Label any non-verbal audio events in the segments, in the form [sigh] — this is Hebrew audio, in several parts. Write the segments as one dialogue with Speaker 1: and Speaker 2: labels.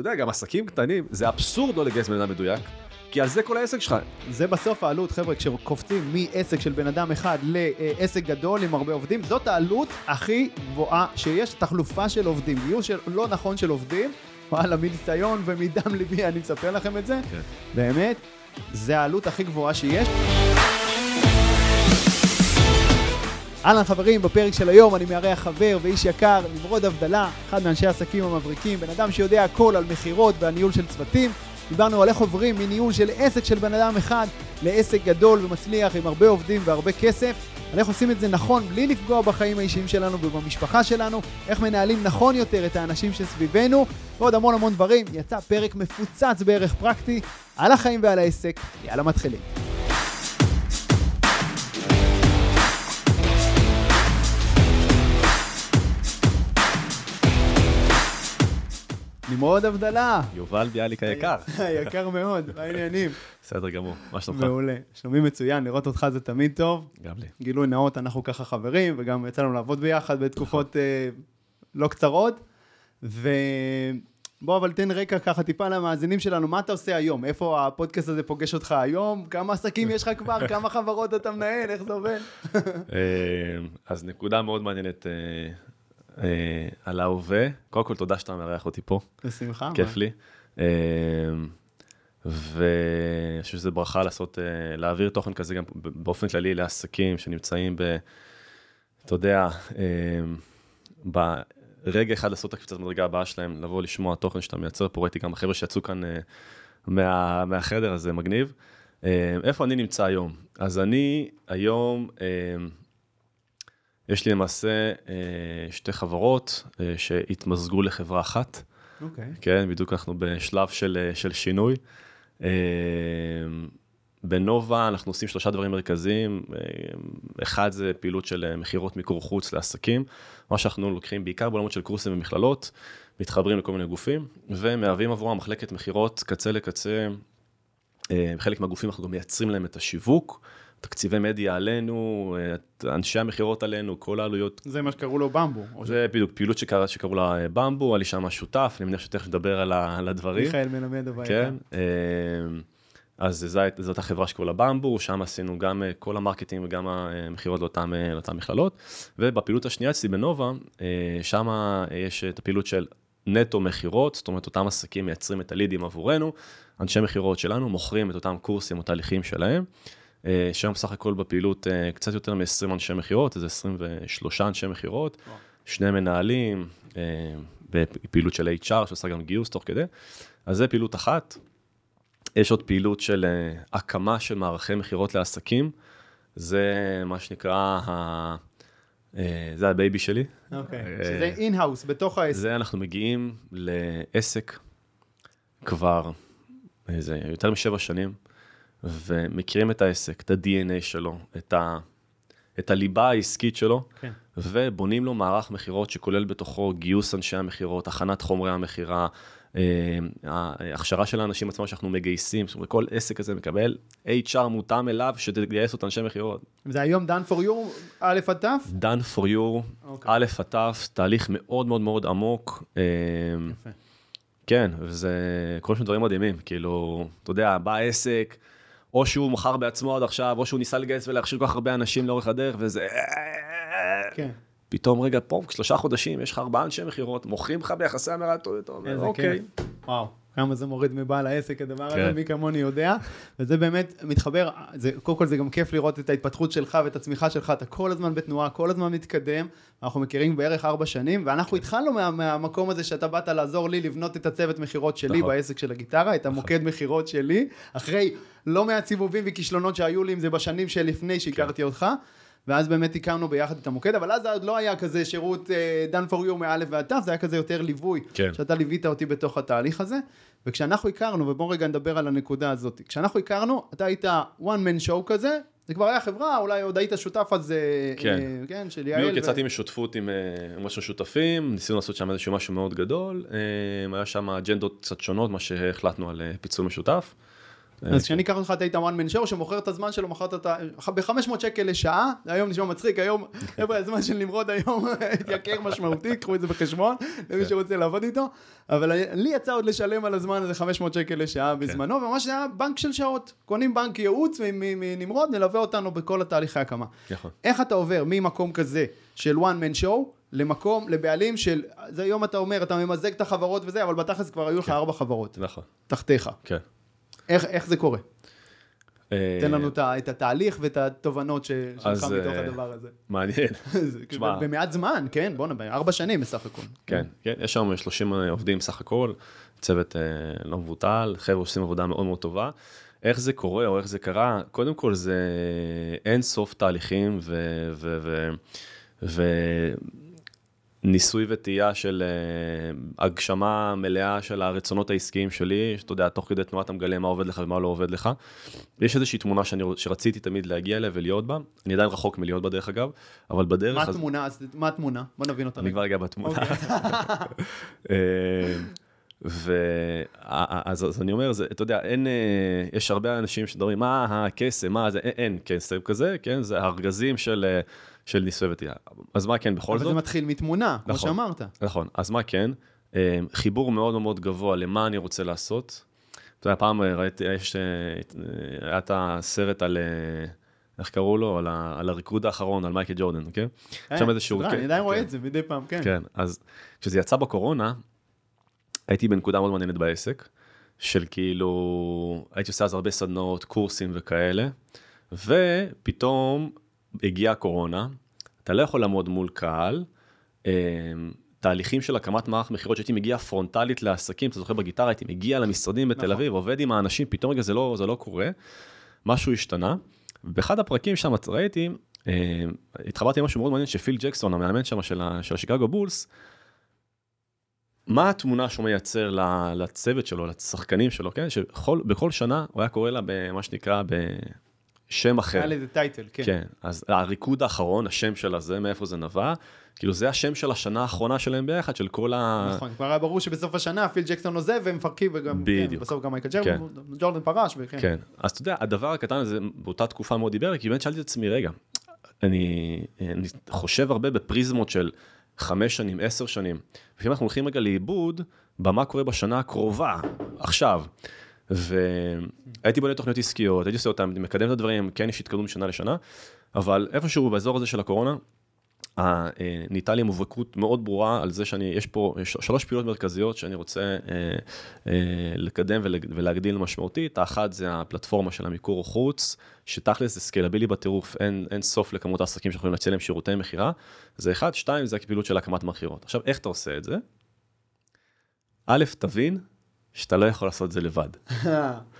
Speaker 1: אתה יודע, גם עסקים קטנים, זה אבסורד לא לגייס בן אדם מדויק, כי על זה כל העסק שלך.
Speaker 2: זה בסוף העלות, חבר'ה, כשקופצים מעסק של בן אדם אחד לעסק גדול עם הרבה עובדים, זאת העלות הכי גבוהה שיש, תחלופה של עובדים. גיוס של, לא נכון של עובדים, וואלה, מניסיון ומדם ליבי אני מספר לכם את זה,
Speaker 1: כן.
Speaker 2: באמת, זה העלות הכי גבוהה שיש. אהלן חברים, בפרק של היום אני מארח חבר ואיש יקר, נמרוד אבדלה, אחד מאנשי העסקים המבריקים, בן אדם שיודע הכל על מכירות ועל ניהול של צוותים. דיברנו על איך עוברים מניהול של עסק של בן אדם אחד לעסק גדול ומצליח עם הרבה עובדים והרבה כסף. על איך עושים את זה נכון בלי לפגוע בחיים האישיים שלנו ובמשפחה שלנו, איך מנהלים נכון יותר את האנשים שסביבנו, ועוד המון המון דברים. יצא פרק מפוצץ בערך פרקטי על החיים ועל העסק. יאללה מתחילים. נמרוד אבדלה.
Speaker 1: יובל ביאליק היקר. [laughs]
Speaker 2: יקר מאוד, מה העניינים?
Speaker 1: בסדר גמור, מה שלומך?
Speaker 2: מעולה. שלומי מצוין, לראות אותך זה תמיד טוב.
Speaker 1: גם לי.
Speaker 2: גילוי נאות, אנחנו ככה חברים, וגם יצא לנו לעבוד ביחד בתקופות אה, לא קצרות. ובוא, אבל תן רקע ככה טיפה למאזינים שלנו, מה אתה עושה היום? איפה הפודקאסט הזה פוגש אותך היום? כמה עסקים יש לך כבר? [laughs] כמה חברות אתה מנהל? איך זה עובד?
Speaker 1: אה, אז נקודה מאוד מעניינת אה, על ההווה. קודם כל, תודה שאתה מארח אותי פה,
Speaker 2: בשמחה.
Speaker 1: כיף לי. אה, ואני חושב שזו ברכה לעשות, אה, להעביר תוכן כזה גם באופן כללי לעסקים שנמצאים ב... אתה יודע, אה, ברגע אחד לעשות את הקפיצת מדרגה הבאה שלהם, לבוא לשמוע תוכן שאתה מייצר פה, ראיתי גם החבר'ה שיצאו כאן אה, מה, מהחדר הזה, מגניב. אה, איפה אני נמצא היום? אז אני היום, אה, יש לי למעשה אה, שתי חברות אה, שהתמזגו לחברה אחת.
Speaker 2: אוקיי.
Speaker 1: כן, בדיוק אנחנו בשלב של, אה, של שינוי. בנובה אנחנו עושים שלושה דברים מרכזיים, אחד זה פעילות של מכירות מיקור חוץ לעסקים, מה שאנחנו לוקחים בעיקר בעולמות של קורסים ומכללות, מתחברים לכל מיני גופים, ומהווים עבורם מחלקת מכירות קצה לקצה, חלק מהגופים אנחנו גם מייצרים להם את השיווק, תקציבי מדיה עלינו, את אנשי המכירות עלינו, כל העלויות
Speaker 2: זה מה שקראו לו במבו.
Speaker 1: זה בדיוק פעילות שקרא, שקראו לה אה, במבו, לי שם שותף, אני מניח שתכף נדבר על, על הדברים.
Speaker 2: מיכאל מלמד הביתה.
Speaker 1: כן. אה, אז זו, זו אותה חברה שקראו לה במבו, שם עשינו גם אה, כל ה marketing וגם המכירות לאותן, אה, לאותן מכללות. ובפעילות השנייה אצלי בנובה, אה, שם יש את הפעילות של נטו מכירות, זאת אומרת אותם עסקים מייצרים את הלידים עבורנו, אנשי מכירות שלנו מוכרים את אותם קורסים או תהליכים שלהם. אה, שם בסך הכל בפעילות אה, קצת יותר מ-20 אנשי מכירות, איזה 23 אנשי מכירות. שני מנהלים, אה, בפעילות של HR שעושה גם גיוס תוך כדי, אז זה פעילות אחת. יש עוד פעילות של הקמה של מערכי מכירות לעסקים, זה מה שנקרא, זה ה baby שלי.
Speaker 2: אוקיי.
Speaker 1: אה,
Speaker 2: שזה in-house, בתוך העסק.
Speaker 1: זה אנחנו מגיעים לעסק כבר איזה יותר משבע שנים, ומכירים את העסק, את ה-DNA שלו, את, ה, את הליבה העסקית שלו,
Speaker 2: כן.
Speaker 1: ובונים לו מערך מכירות שכולל בתוכו גיוס אנשי המכירות, הכנת חומרי המכירה, אה, ההכשרה של האנשים עצמם שאנחנו מגייסים, זאת אומרת, כל עסק כזה מקבל HR מותאם אליו שתגייס אותו אנשי מכירות.
Speaker 2: זה היום done for you, א' עד ת'?
Speaker 1: done for you,
Speaker 2: אוקיי.
Speaker 1: א' עד ת', תהליך מאוד מאוד מאוד עמוק. אה,
Speaker 2: יפה.
Speaker 1: כן, וזה כל מיני דברים מדהימים, כאילו, אתה יודע, בא עסק, או שהוא מכר בעצמו עד עכשיו, או שהוא ניסה לגייס ולהכשיר כל כך הרבה אנשים לאורך הדרך, וזה...
Speaker 2: כן.
Speaker 1: פתאום רגע, פה, שלושה חודשים, יש לך ארבעה אנשי מכירות, מוכרים לך ביחסי המרה, אתה אומר, אוקיי.
Speaker 2: וואו, כמה זה מוריד מבעל העסק, הדבר הזה,
Speaker 1: כן.
Speaker 2: מי כמוני יודע. וזה באמת מתחבר, זה, קודם כל זה גם כיף לראות את ההתפתחות שלך ואת הצמיחה שלך, אתה כל הזמן בתנועה, כל הזמן מתקדם. אנחנו מכירים בערך ארבע שנים, ואנחנו התחלנו מה, מהמקום הזה שאתה באת לעזור לי לבנות את הצוות מכירות שלי
Speaker 1: נכון.
Speaker 2: בעסק של הגיטרה, את המוקד מכירות שלי, אחרי לא מעט סיבובים וכישלונות שהיו לי, אם זה בשנים שלפני שהכרתי אותך. ואז באמת הקמנו ביחד את המוקד, אבל אז עוד לא היה כזה שירות uh, done for you מא' ועד ת', זה היה כזה יותר ליווי,
Speaker 1: כן.
Speaker 2: שאתה ליווית אותי בתוך התהליך הזה. וכשאנחנו הכרנו, ובואו רגע נדבר על הנקודה הזאת, כשאנחנו הכרנו, אתה היית one man show כזה, זה כבר היה חברה, אולי עוד היית שותף אז, אה,
Speaker 1: כן.
Speaker 2: אה, כן, של יעל.
Speaker 1: בדיוק
Speaker 2: ו-
Speaker 1: יצאתי משותפות עם אה, משהו שותפים, ניסינו לעשות שם איזשהו משהו מאוד גדול, אה, היה שם אג'נדות קצת שונות, מה שהחלטנו על אה, פיצול משותף.
Speaker 2: אז כשאני אקח אותך, אתה היית one man show שמוכר את הזמן שלו, מכרת את ה... ב-500 שקל לשעה, היום נשמע מצחיק, היום, [laughs] חבר'ה, הזמן של נמרוד היום [laughs] התייקר משמעותית, קחו את זה בחשבון, [laughs] למי
Speaker 1: כן.
Speaker 2: שרוצה לעבוד איתו, אבל לי יצא עוד לשלם על הזמן הזה 500 שקל לשעה
Speaker 1: כן.
Speaker 2: בזמנו, וממש זה היה בנק של שעות, קונים בנק ייעוץ מנמרוד, נלווה אותנו בכל התהליכי הקמה.
Speaker 1: נכון.
Speaker 2: איך אתה עובר ממקום כזה של one man show למקום, לבעלים של, זה היום אתה אומר, אתה ממזג את החברות וזה, אבל בתכלס כבר היו לך ארבע חברות,
Speaker 1: נכון,
Speaker 2: תחתיך.
Speaker 1: כן.
Speaker 2: איך, איך זה קורה?
Speaker 1: אה,
Speaker 2: תן לנו את התהליך ואת התובנות שלך מתוך
Speaker 1: אה,
Speaker 2: הדבר הזה.
Speaker 1: מעניין. [laughs] תשמע.
Speaker 2: במעט זמן, כן, בואנה, בארבע שנים בסך הכל.
Speaker 1: כן, כן, יש שם 30 עובדים סך הכל, צוות אה, לא מבוטל, חבר'ה עושים עבודה מאוד מאוד טובה. איך זה קורה או איך זה קרה, קודם כל זה אין סוף תהליכים ו... ו, ו, ו ניסוי וטעייה של uh, הגשמה מלאה של הרצונות העסקיים שלי, שאתה יודע, תוך כדי תנועה אתה מגלה מה עובד לך ומה לא עובד לך. יש איזושהי תמונה שאני, שרציתי תמיד להגיע אליה ולהיות בה, אני עדיין רחוק מלהיות בה דרך אגב, אבל בדרך...
Speaker 2: מה
Speaker 1: אז-
Speaker 2: התמונה? אז מה התמונה? בוא נבין אותה.
Speaker 1: אני. כבר אגיע בתמונה. [laughs] אה, ואז אז אני אומר, זה, אתה יודע, אין, אה, יש הרבה אנשים שמדברים, מה הקסם, מה זה, אין, אין קסם כזה, כן, זה ארגזים של, אה, של ניסוי וטעייה. אז מה כן, בכל
Speaker 2: אבל
Speaker 1: זאת?
Speaker 2: זה מתחיל מתמונה, כמו
Speaker 1: נכון.
Speaker 2: שאמרת.
Speaker 1: נכון, אז מה כן? אה, חיבור מאוד מאוד גבוה למה אני רוצה לעשות. אתה יודע, פעם אה, ראיתי, יש, אה, היה את הסרט על, איך קראו לו? על, ה, על הריקוד האחרון, על מייקל ג'ורדן, אוקיי?
Speaker 2: אה,
Speaker 1: שם איזשהו...
Speaker 2: סדרה,
Speaker 1: כן,
Speaker 2: אני עדיין רואה
Speaker 1: כן.
Speaker 2: את זה מדי פעם, כן.
Speaker 1: כן, אז כשזה יצא בקורונה, הייתי בנקודה מאוד מעניינת בעסק, של כאילו, הייתי עושה אז הרבה סדנאות, קורסים וכאלה, ופתאום הגיעה הקורונה, אתה לא יכול לעמוד מול קהל, אה, תהליכים של הקמת מערך מכירות שהייתי מגיע פרונטלית לעסקים, אתה זוכר בגיטרה הייתי מגיע למשרדים בתל
Speaker 2: נכון.
Speaker 1: אביב, עובד עם האנשים, פתאום רגע זה לא, זה לא קורה, משהו השתנה. באחד הפרקים שם ראיתי, אה, התחברתי למשהו מאוד מעניין שפיל ג'קסון, המאמן שם של, של השיקגו בולס, מה התמונה שהוא מייצר לצוות שלו, לשחקנים שלו, כן? שבכל שנה הוא היה קורא לה במה שנקרא בשם אחר.
Speaker 2: היה לזה טייטל, כן.
Speaker 1: כן, אז הריקוד האחרון, השם של הזה, מאיפה זה נבע, כאילו זה השם של השנה האחרונה שלהם ביחד, של כל ה...
Speaker 2: נכון, כבר היה ברור שבסוף השנה פיל ג'קסון עוזב והם מפרקים וגם,
Speaker 1: בדיוק.
Speaker 2: כן, בסוף גם מייקל
Speaker 1: כן.
Speaker 2: ג'ורדן, פרש, וכן.
Speaker 1: כן, אז אתה יודע, הדבר הקטן הזה באותה תקופה מאוד דיבר לי, כי באמת שאלתי את עצמי, רגע, אני, אני חושב הרבה בפריזמות של חמש שנים, עשר שנים, לפעמים אנחנו הולכים רגע לאיבוד במה קורה בשנה הקרובה, עכשיו. והייתי בונה תוכניות עסקיות, הייתי עושה אותן, מקדם את הדברים, כן יש התקדמות משנה לשנה, אבל איפשהו באזור הזה של הקורונה, אה, ניתה לי מובהקות מאוד ברורה על זה שאני, יש פה יש שלוש פעילות מרכזיות שאני רוצה אה, אה, לקדם ול- ולהגדיל משמעותית. האחת זה הפלטפורמה של המיקור חוץ, שתכלס זה סקיילבילי בטירוף, אין, אין סוף לכמות העסקים שיכולים להציע להם שירותי מכירה. זה אחד, שתיים, זה הפעילות של הקמת מכירות. עכשיו, איך אתה עושה את זה? א', תבין שאתה לא יכול לעשות את זה לבד. [laughs]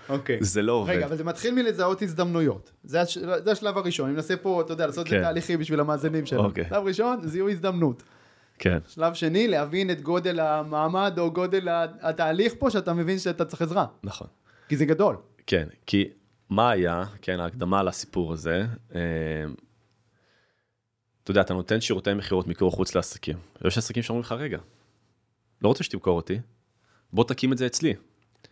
Speaker 2: אוקיי.
Speaker 1: זה לא עובד.
Speaker 2: רגע, אבל זה מתחיל מלזהות הזדמנויות. זה הש- זה השלב הראשון. אני מנסה פה, אתה יודע, לעשות את
Speaker 1: כן.
Speaker 2: תהליכי בשביל המאזינים שלנו.
Speaker 1: אוקיי.
Speaker 2: שלב ראשון, זיהוי הזדמנות.
Speaker 1: כן,
Speaker 2: שלב שני, להבין את גודל המעמד או גודל התהליך פה, שאתה מבין שאתה צריך עזרה.
Speaker 1: נכון.
Speaker 2: כי זה גדול.
Speaker 1: כן, כי מה היה, כן, ההקדמה לסיפור הזה, אה, אתה יודע, אתה נותן שירותי מכירות מיקור חוץ לעסקים. יש עסקים שאומרים לך, רגע, לא רוצה שתמכור אותי, בוא תקים את זה אצלי.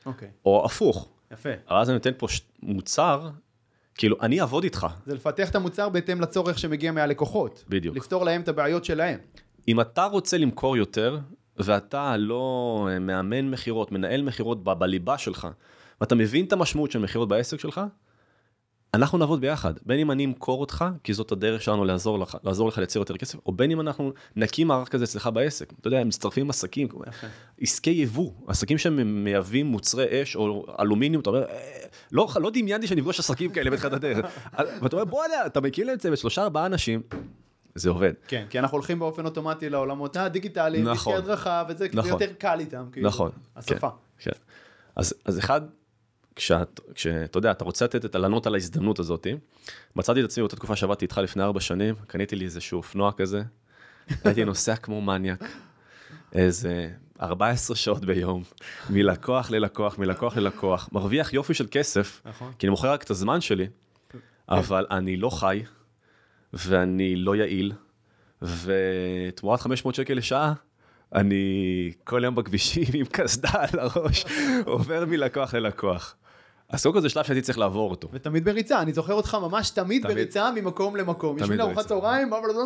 Speaker 2: אוקיי.
Speaker 1: או הפוך,
Speaker 2: יפה.
Speaker 1: אז אני נותן פה ש- מוצר, כאילו, אני אעבוד איתך.
Speaker 2: זה לפתח את המוצר בהתאם לצורך שמגיע מהלקוחות.
Speaker 1: בדיוק.
Speaker 2: לפתור להם את הבעיות שלהם.
Speaker 1: אם אתה רוצה למכור יותר, ואתה לא אה, מאמן מכירות, מנהל מכירות בליבה שלך, ואתה מבין את המשמעות של מכירות בעסק שלך, אנחנו נעבוד ביחד. בין אם אני אמכור אותך, כי זאת הדרך שלנו לעזור לך, לעזור לך לייצר יותר כסף, או בין אם אנחנו נקים מערך כזה אצלך בעסק. אתה יודע, הם מצטרפים עסקים, כמו- עסקי יבוא, עסקים שמייבאים מוצרי אש או אלומיניום, אתה אומר, "אה, לא, לא דמיינתי שאני אפגוש עסקים כאלה בתחילת הדרך. [laughs] ואתה אומר, בוא, אתה מקים להם צוות, שלושה ארבעה אנשים, זה עובד.
Speaker 2: כן, כי אנחנו הולכים באופן אוטומטי לעולמות הדיגיטליים,
Speaker 1: נכון.
Speaker 2: הדרכה וזה, זה
Speaker 1: נכון.
Speaker 2: יותר קל איתם. כאילו,
Speaker 1: נכון.
Speaker 2: השפה.
Speaker 1: כן. כן. אז, אז אחד, כשאת, כשאתה יודע, אתה רוצה לתת לענות על ההזדמנות הזאת, מצאתי את עצמי באותה תקופה שעבדתי איתך לפני ארבע שנים, קניתי לי איזשהו אופנוע כזה, [laughs] הייתי נוסע כמו מניאק, איזה 14 שעות ביום, מלקוח ללקוח, מלקוח ללקוח, מרוויח יופי של כסף,
Speaker 2: נכון.
Speaker 1: כי אני מוכר רק את הזמן שלי, אבל אני לא חי, ואני לא יעיל, ותמורת 500 שקל לשעה, אני כל יום בכבישים [laughs] עם קסדה על הראש, עובר מלקוח ללקוח. אז קודם כל זה שלב שהייתי צריך לעבור אותו.
Speaker 2: ותמיד בריצה, אני זוכר אותך ממש תמיד
Speaker 1: תמיד.
Speaker 2: בריצה ממקום למקום.
Speaker 1: תמיד
Speaker 2: יושבים לארוחת
Speaker 1: בריצה.
Speaker 2: צהריים, אבל לא,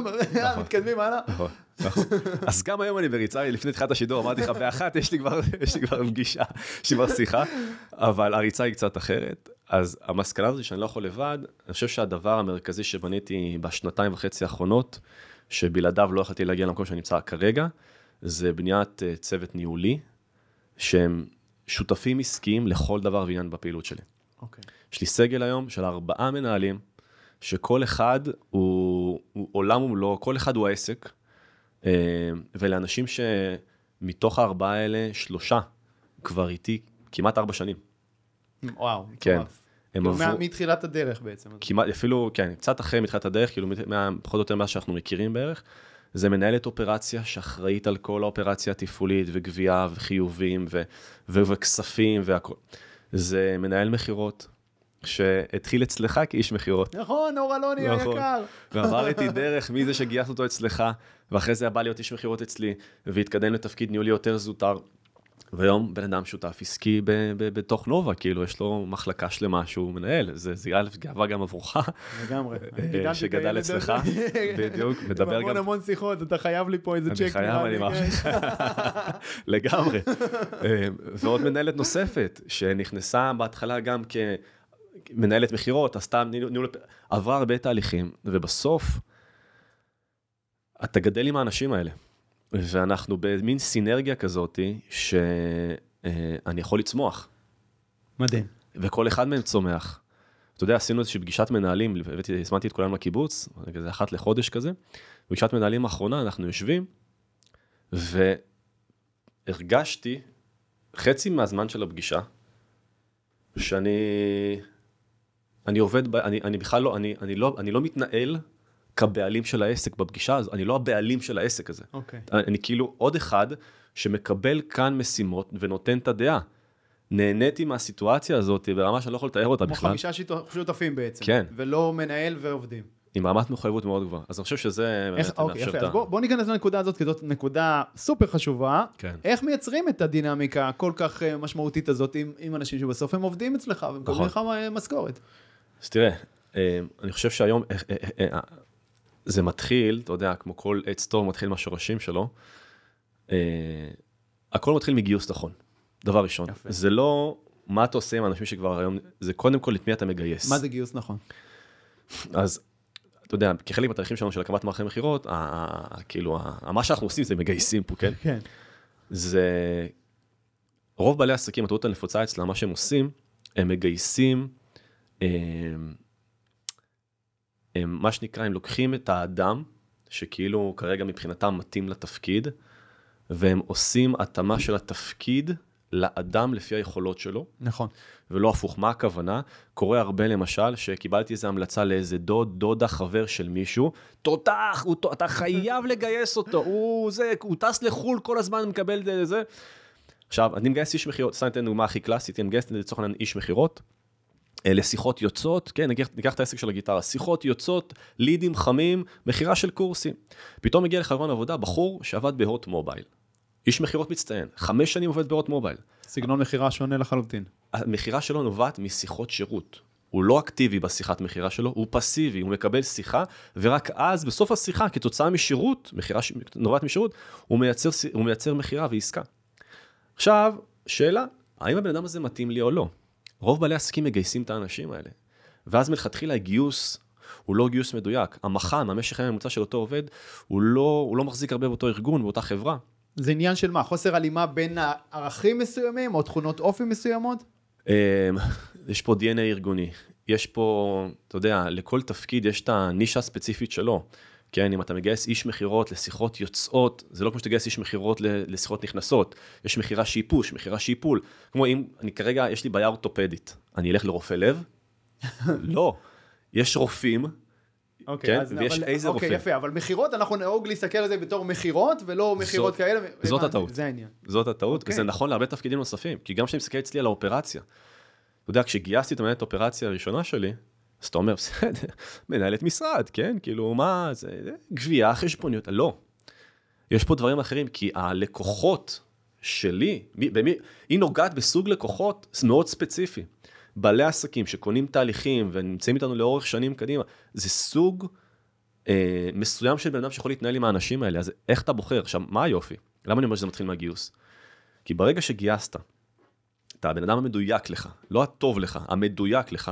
Speaker 2: מתקדמים הלאה.
Speaker 1: נכון, נכון. אז גם היום אני בריצה, לפני תחילת השידור אמרתי לך, באחת יש לי כבר, יש פגישה, יש לי כבר שיחה, אבל הריצה היא קצת אחרת. אז המסקנה הזאת שאני לא יכול לבד, אני חושב שהדבר המרכזי שבניתי בשנתיים וחצי האחרונות, שבלעדיו לא יכולתי להגיע למקום שאני נמצא כרגע, זה בניית אה, צוות ניהולי, שהם שותפים עסקיים לכל דבר ועניין בפעילות שלי.
Speaker 2: אוקיי.
Speaker 1: יש לי סגל היום של ארבעה מנהלים, שכל אחד הוא, הוא עולם ומלואו, כל אחד הוא העסק, אה, ולאנשים שמתוך הארבעה האלה, שלושה כבר איתי כמעט ארבע שנים.
Speaker 2: וואו,
Speaker 1: כן.
Speaker 2: מטורף.
Speaker 1: הם
Speaker 2: כאילו,
Speaker 1: עברו
Speaker 2: מה- מתחילת הדרך בעצם.
Speaker 1: כמעט, אפילו, כן, קצת אחרי מתחילת הדרך, כאילו מה, פחות או יותר מה שאנחנו מכירים בערך, זה מנהלת אופרציה שאחראית על כל האופרציה התפעולית וגבייה וחיובים ו, ו, וכספים והכל. זה מנהל מכירות, שהתחיל אצלך כאיש מכירות.
Speaker 2: נכון, אור אלוני
Speaker 1: נכון.
Speaker 2: היקר.
Speaker 1: ועבר איתי [laughs] דרך מזה שגייסנו אותו אצלך, ואחרי זה בא להיות איש מכירות אצלי, והתקדם לתפקיד ניהולי יותר זוטר. והיום בן אדם שותף עסקי ב- ב- בתוך נובה, כאילו יש לו מחלקה שלמה שהוא מנהל, זה, זה א', גאווה גם עבורך,
Speaker 2: לגמרי.
Speaker 1: אה, שגדל אצלך. בדיוק, מדבר
Speaker 2: המון
Speaker 1: גם,
Speaker 2: המון שיחות, אתה חייב לי פה איזה צ'ק.
Speaker 1: אני חייב, אני מעריך,
Speaker 2: כן. [laughs]
Speaker 1: לגמרי. אה, ועוד מנהלת נוספת, שנכנסה בהתחלה גם כמנהלת מכירות, עשתה ניהול, עברה הרבה תהליכים, ובסוף, אתה גדל עם האנשים האלה. ואנחנו במין סינרגיה כזאת, שאני יכול לצמוח,
Speaker 2: מדהים.
Speaker 1: וכל אחד מהם צומח. אתה יודע, עשינו איזושהי פגישת מנהלים, הבאתי, הזמנתי את כולם לקיבוץ, כזה אחת לחודש כזה. פגישת מנהלים האחרונה, אנחנו יושבים, והרגשתי חצי מהזמן של הפגישה, שאני אני עובד, אני, אני בכלל לא, אני, אני, לא, אני לא מתנהל כבעלים של העסק בפגישה הזו, אני לא הבעלים של העסק הזה.
Speaker 2: אוקיי.
Speaker 1: אני כאילו עוד אחד שמקבל כאן משימות ונותן את הדעה. נהניתי מהסיטואציה הזאת ברמה שאני לא יכול לתאר אותה
Speaker 2: כמו
Speaker 1: בכלל,
Speaker 2: חמישה שיתו- שותפים בעצם.
Speaker 1: כן.
Speaker 2: ולא מנהל ועובדים.
Speaker 1: עם רמת מחויבות מאוד גבוהה. אז אני חושב שזה
Speaker 2: איך,
Speaker 1: באמת
Speaker 2: אוקיי,
Speaker 1: מאפשר
Speaker 2: יפה,
Speaker 1: את
Speaker 2: אז. בוא, בוא ניכנס לנקודה הזאת, כי זאת נקודה סופר חשובה.
Speaker 1: כן.
Speaker 2: איך מייצרים את הדינמיקה הכל כך אה, משמעותית הזאת עם, עם אנשים שבסוף הם עובדים אצלך ומקבלים
Speaker 1: נכון.
Speaker 2: לך אה, משכורת?
Speaker 1: אז תראה, אה, אני חושב שהיום זה מתחיל, אתה יודע, כמו כל עץ טוב מתחיל מהשורשים שלו, אה, הכל מתחיל מגיוס נכון, דבר ראשון.
Speaker 2: יפה.
Speaker 1: זה לא מה אתה עושה עם האנשים שכבר היום, זה קודם כל את מי אתה מגייס.
Speaker 2: מה זה גיוס נכון?
Speaker 1: אז אתה יודע, כחלק מהתהליכים שלנו של הקמת מערכי מכירות, כאילו, מה שאנחנו עושים זה מגייסים פה, כן?
Speaker 2: כן.
Speaker 1: זה... רוב בעלי העסקים, הטעות הנפוצה אצלם, מה שהם עושים, הם מגייסים, הם, הם, מה שנקרא, הם לוקחים את האדם, שכאילו כרגע מבחינתם מתאים לתפקיד, והם עושים התאמה של התפקיד לאדם לפי היכולות שלו,
Speaker 2: נכון.
Speaker 1: ולא הפוך. מה הכוונה? קורה הרבה למשל, שקיבלתי איזו המלצה לאיזה דוד, דודה, חבר של מישהו, תותח, הוא, אתה חייב לגייס אותו, הוא זה, הוא טס לחו"ל כל הזמן, מקבל את זה. עכשיו, אני מגייס איש מכירות, סתם אתן דוגמה הכי קלאסית, אני מגייס לצורך העניין איש מכירות, לשיחות יוצאות, כן, ניקח, ניקח את העסק של הגיטרה, שיחות יוצאות, לידים חמים, מכירה של קורסים. פתאום מגיע לחלון עבודה בחור שעבד בהוט מובייל. איש מכירות מצטיין, חמש שנים עובד בהוט מובייל.
Speaker 2: סגנון מכירה שונה לחלוטין.
Speaker 1: המכירה שלו נובעת משיחות שירות. הוא לא אקטיבי בשיחת מכירה שלו, הוא פסיבי, הוא מקבל שיחה, ורק אז, בסוף השיחה, כתוצאה משירות, מכירה ש- נובעת משירות, הוא מייצר, הוא מייצר מכירה ועסקה. עכשיו, שאלה, האם הבן אדם הזה מתאים לי או לא? רוב בעלי עסקים מגייסים את האנשים האלה. ואז מלכתחילה הגיוס הוא לא גיוס מדויק. המח"מ, המשך הימים הממוצע של אותו עובד, הוא לא, הוא לא מחזיק הרבה באותו ארגון, באותה חברה.
Speaker 2: זה עניין של מה? חוסר הלימה בין ערכים מסוימים או תכונות אופי מסוימות?
Speaker 1: אמ, יש פה DNA ארגוני, יש פה, אתה יודע, לכל תפקיד יש את הנישה הספציפית שלו. כן, אם אתה מגייס איש מכירות לשיחות יוצאות, זה לא כמו שתגייס איש מכירות לשיחות נכנסות. יש מכירה שהיא פוש, מכירה שהיא פול. כמו אם, אני כרגע, יש לי בעיה אורתופדית, אני אלך לרופא לב? [laughs] לא. יש רופאים,
Speaker 2: אוקיי,
Speaker 1: כן,
Speaker 2: אז-
Speaker 1: ויש
Speaker 2: אבל-
Speaker 1: איזה
Speaker 2: אוקיי,
Speaker 1: רופא.
Speaker 2: יפה, אבל מכירות, אנחנו נהוג להסתכל על זה בתור מכירות, ולא מכירות כאלה.
Speaker 1: זאת הטעות.
Speaker 2: זה העניין.
Speaker 1: זאת הטעות,
Speaker 2: אוקיי.
Speaker 1: וזה נכון להרבה תפקידים נוספים, כי גם כשאני מסתכל אצלי על האופרציה, אתה יודע, כשגייסתי את המנהלת האופרציה הראשונה שלי, אז אתה אומר, בסדר, מנהלת משרד, כן? כאילו, מה, זה זה גבייה, חשבוניות, לא. יש פה דברים אחרים, כי הלקוחות שלי, מי, במי, היא נוגעת בסוג לקוחות מאוד ספציפי. בעלי עסקים שקונים תהליכים ונמצאים איתנו לאורך שנים קדימה, זה סוג אה, מסוים של בן אדם שיכול להתנהל עם האנשים האלה, אז איך אתה בוחר? עכשיו, מה היופי? למה אני אומר שזה מתחיל מהגיוס? כי ברגע שגייסת, אתה הבן אדם המדויק לך, לא הטוב לך, המדויק לך,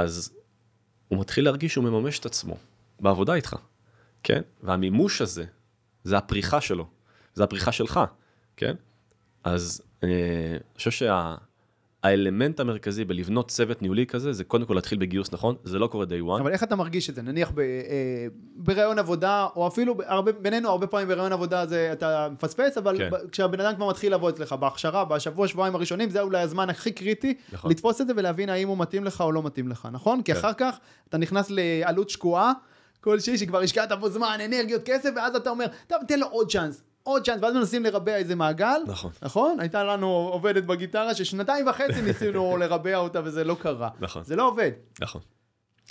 Speaker 1: אז הוא מתחיל להרגיש שהוא מממש את עצמו בעבודה איתך, כן? והמימוש הזה, זה הפריחה שלו, זה הפריחה שלך, כן? אז אה, אני חושב שה... האלמנט המרכזי בלבנות צוות ניהולי כזה, זה קודם כל להתחיל בגיוס נכון, זה לא קורה day one.
Speaker 2: אבל איך אתה מרגיש את זה? נניח ב, אה, בראיון עבודה, או אפילו הרבה, בינינו הרבה פעמים בראיון עבודה זה אתה מפספס, אבל
Speaker 1: כן.
Speaker 2: ב, כשהבן אדם כבר מתחיל לעבוד אצלך בהכשרה, בשבוע, שבועיים הראשונים, זה אולי הזמן הכי קריטי,
Speaker 1: נכון.
Speaker 2: לתפוס את זה ולהבין האם הוא מתאים לך או לא מתאים לך, נכון? כי
Speaker 1: כן.
Speaker 2: אחר כך אתה נכנס לעלות שקועה. כלשהי שכבר השקעת בו זמן, אנרגיות, כסף, ואז אתה אומר, טוב, תן לו עוד צ'אנס, עוד צ'אנס, ואז מנסים לרבע איזה מעגל.
Speaker 1: נכון.
Speaker 2: נכון? הייתה לנו עובדת בגיטרה ששנתיים וחצי ניסינו [laughs] לרבע אותה וזה לא קרה.
Speaker 1: נכון.
Speaker 2: זה לא עובד.
Speaker 1: נכון.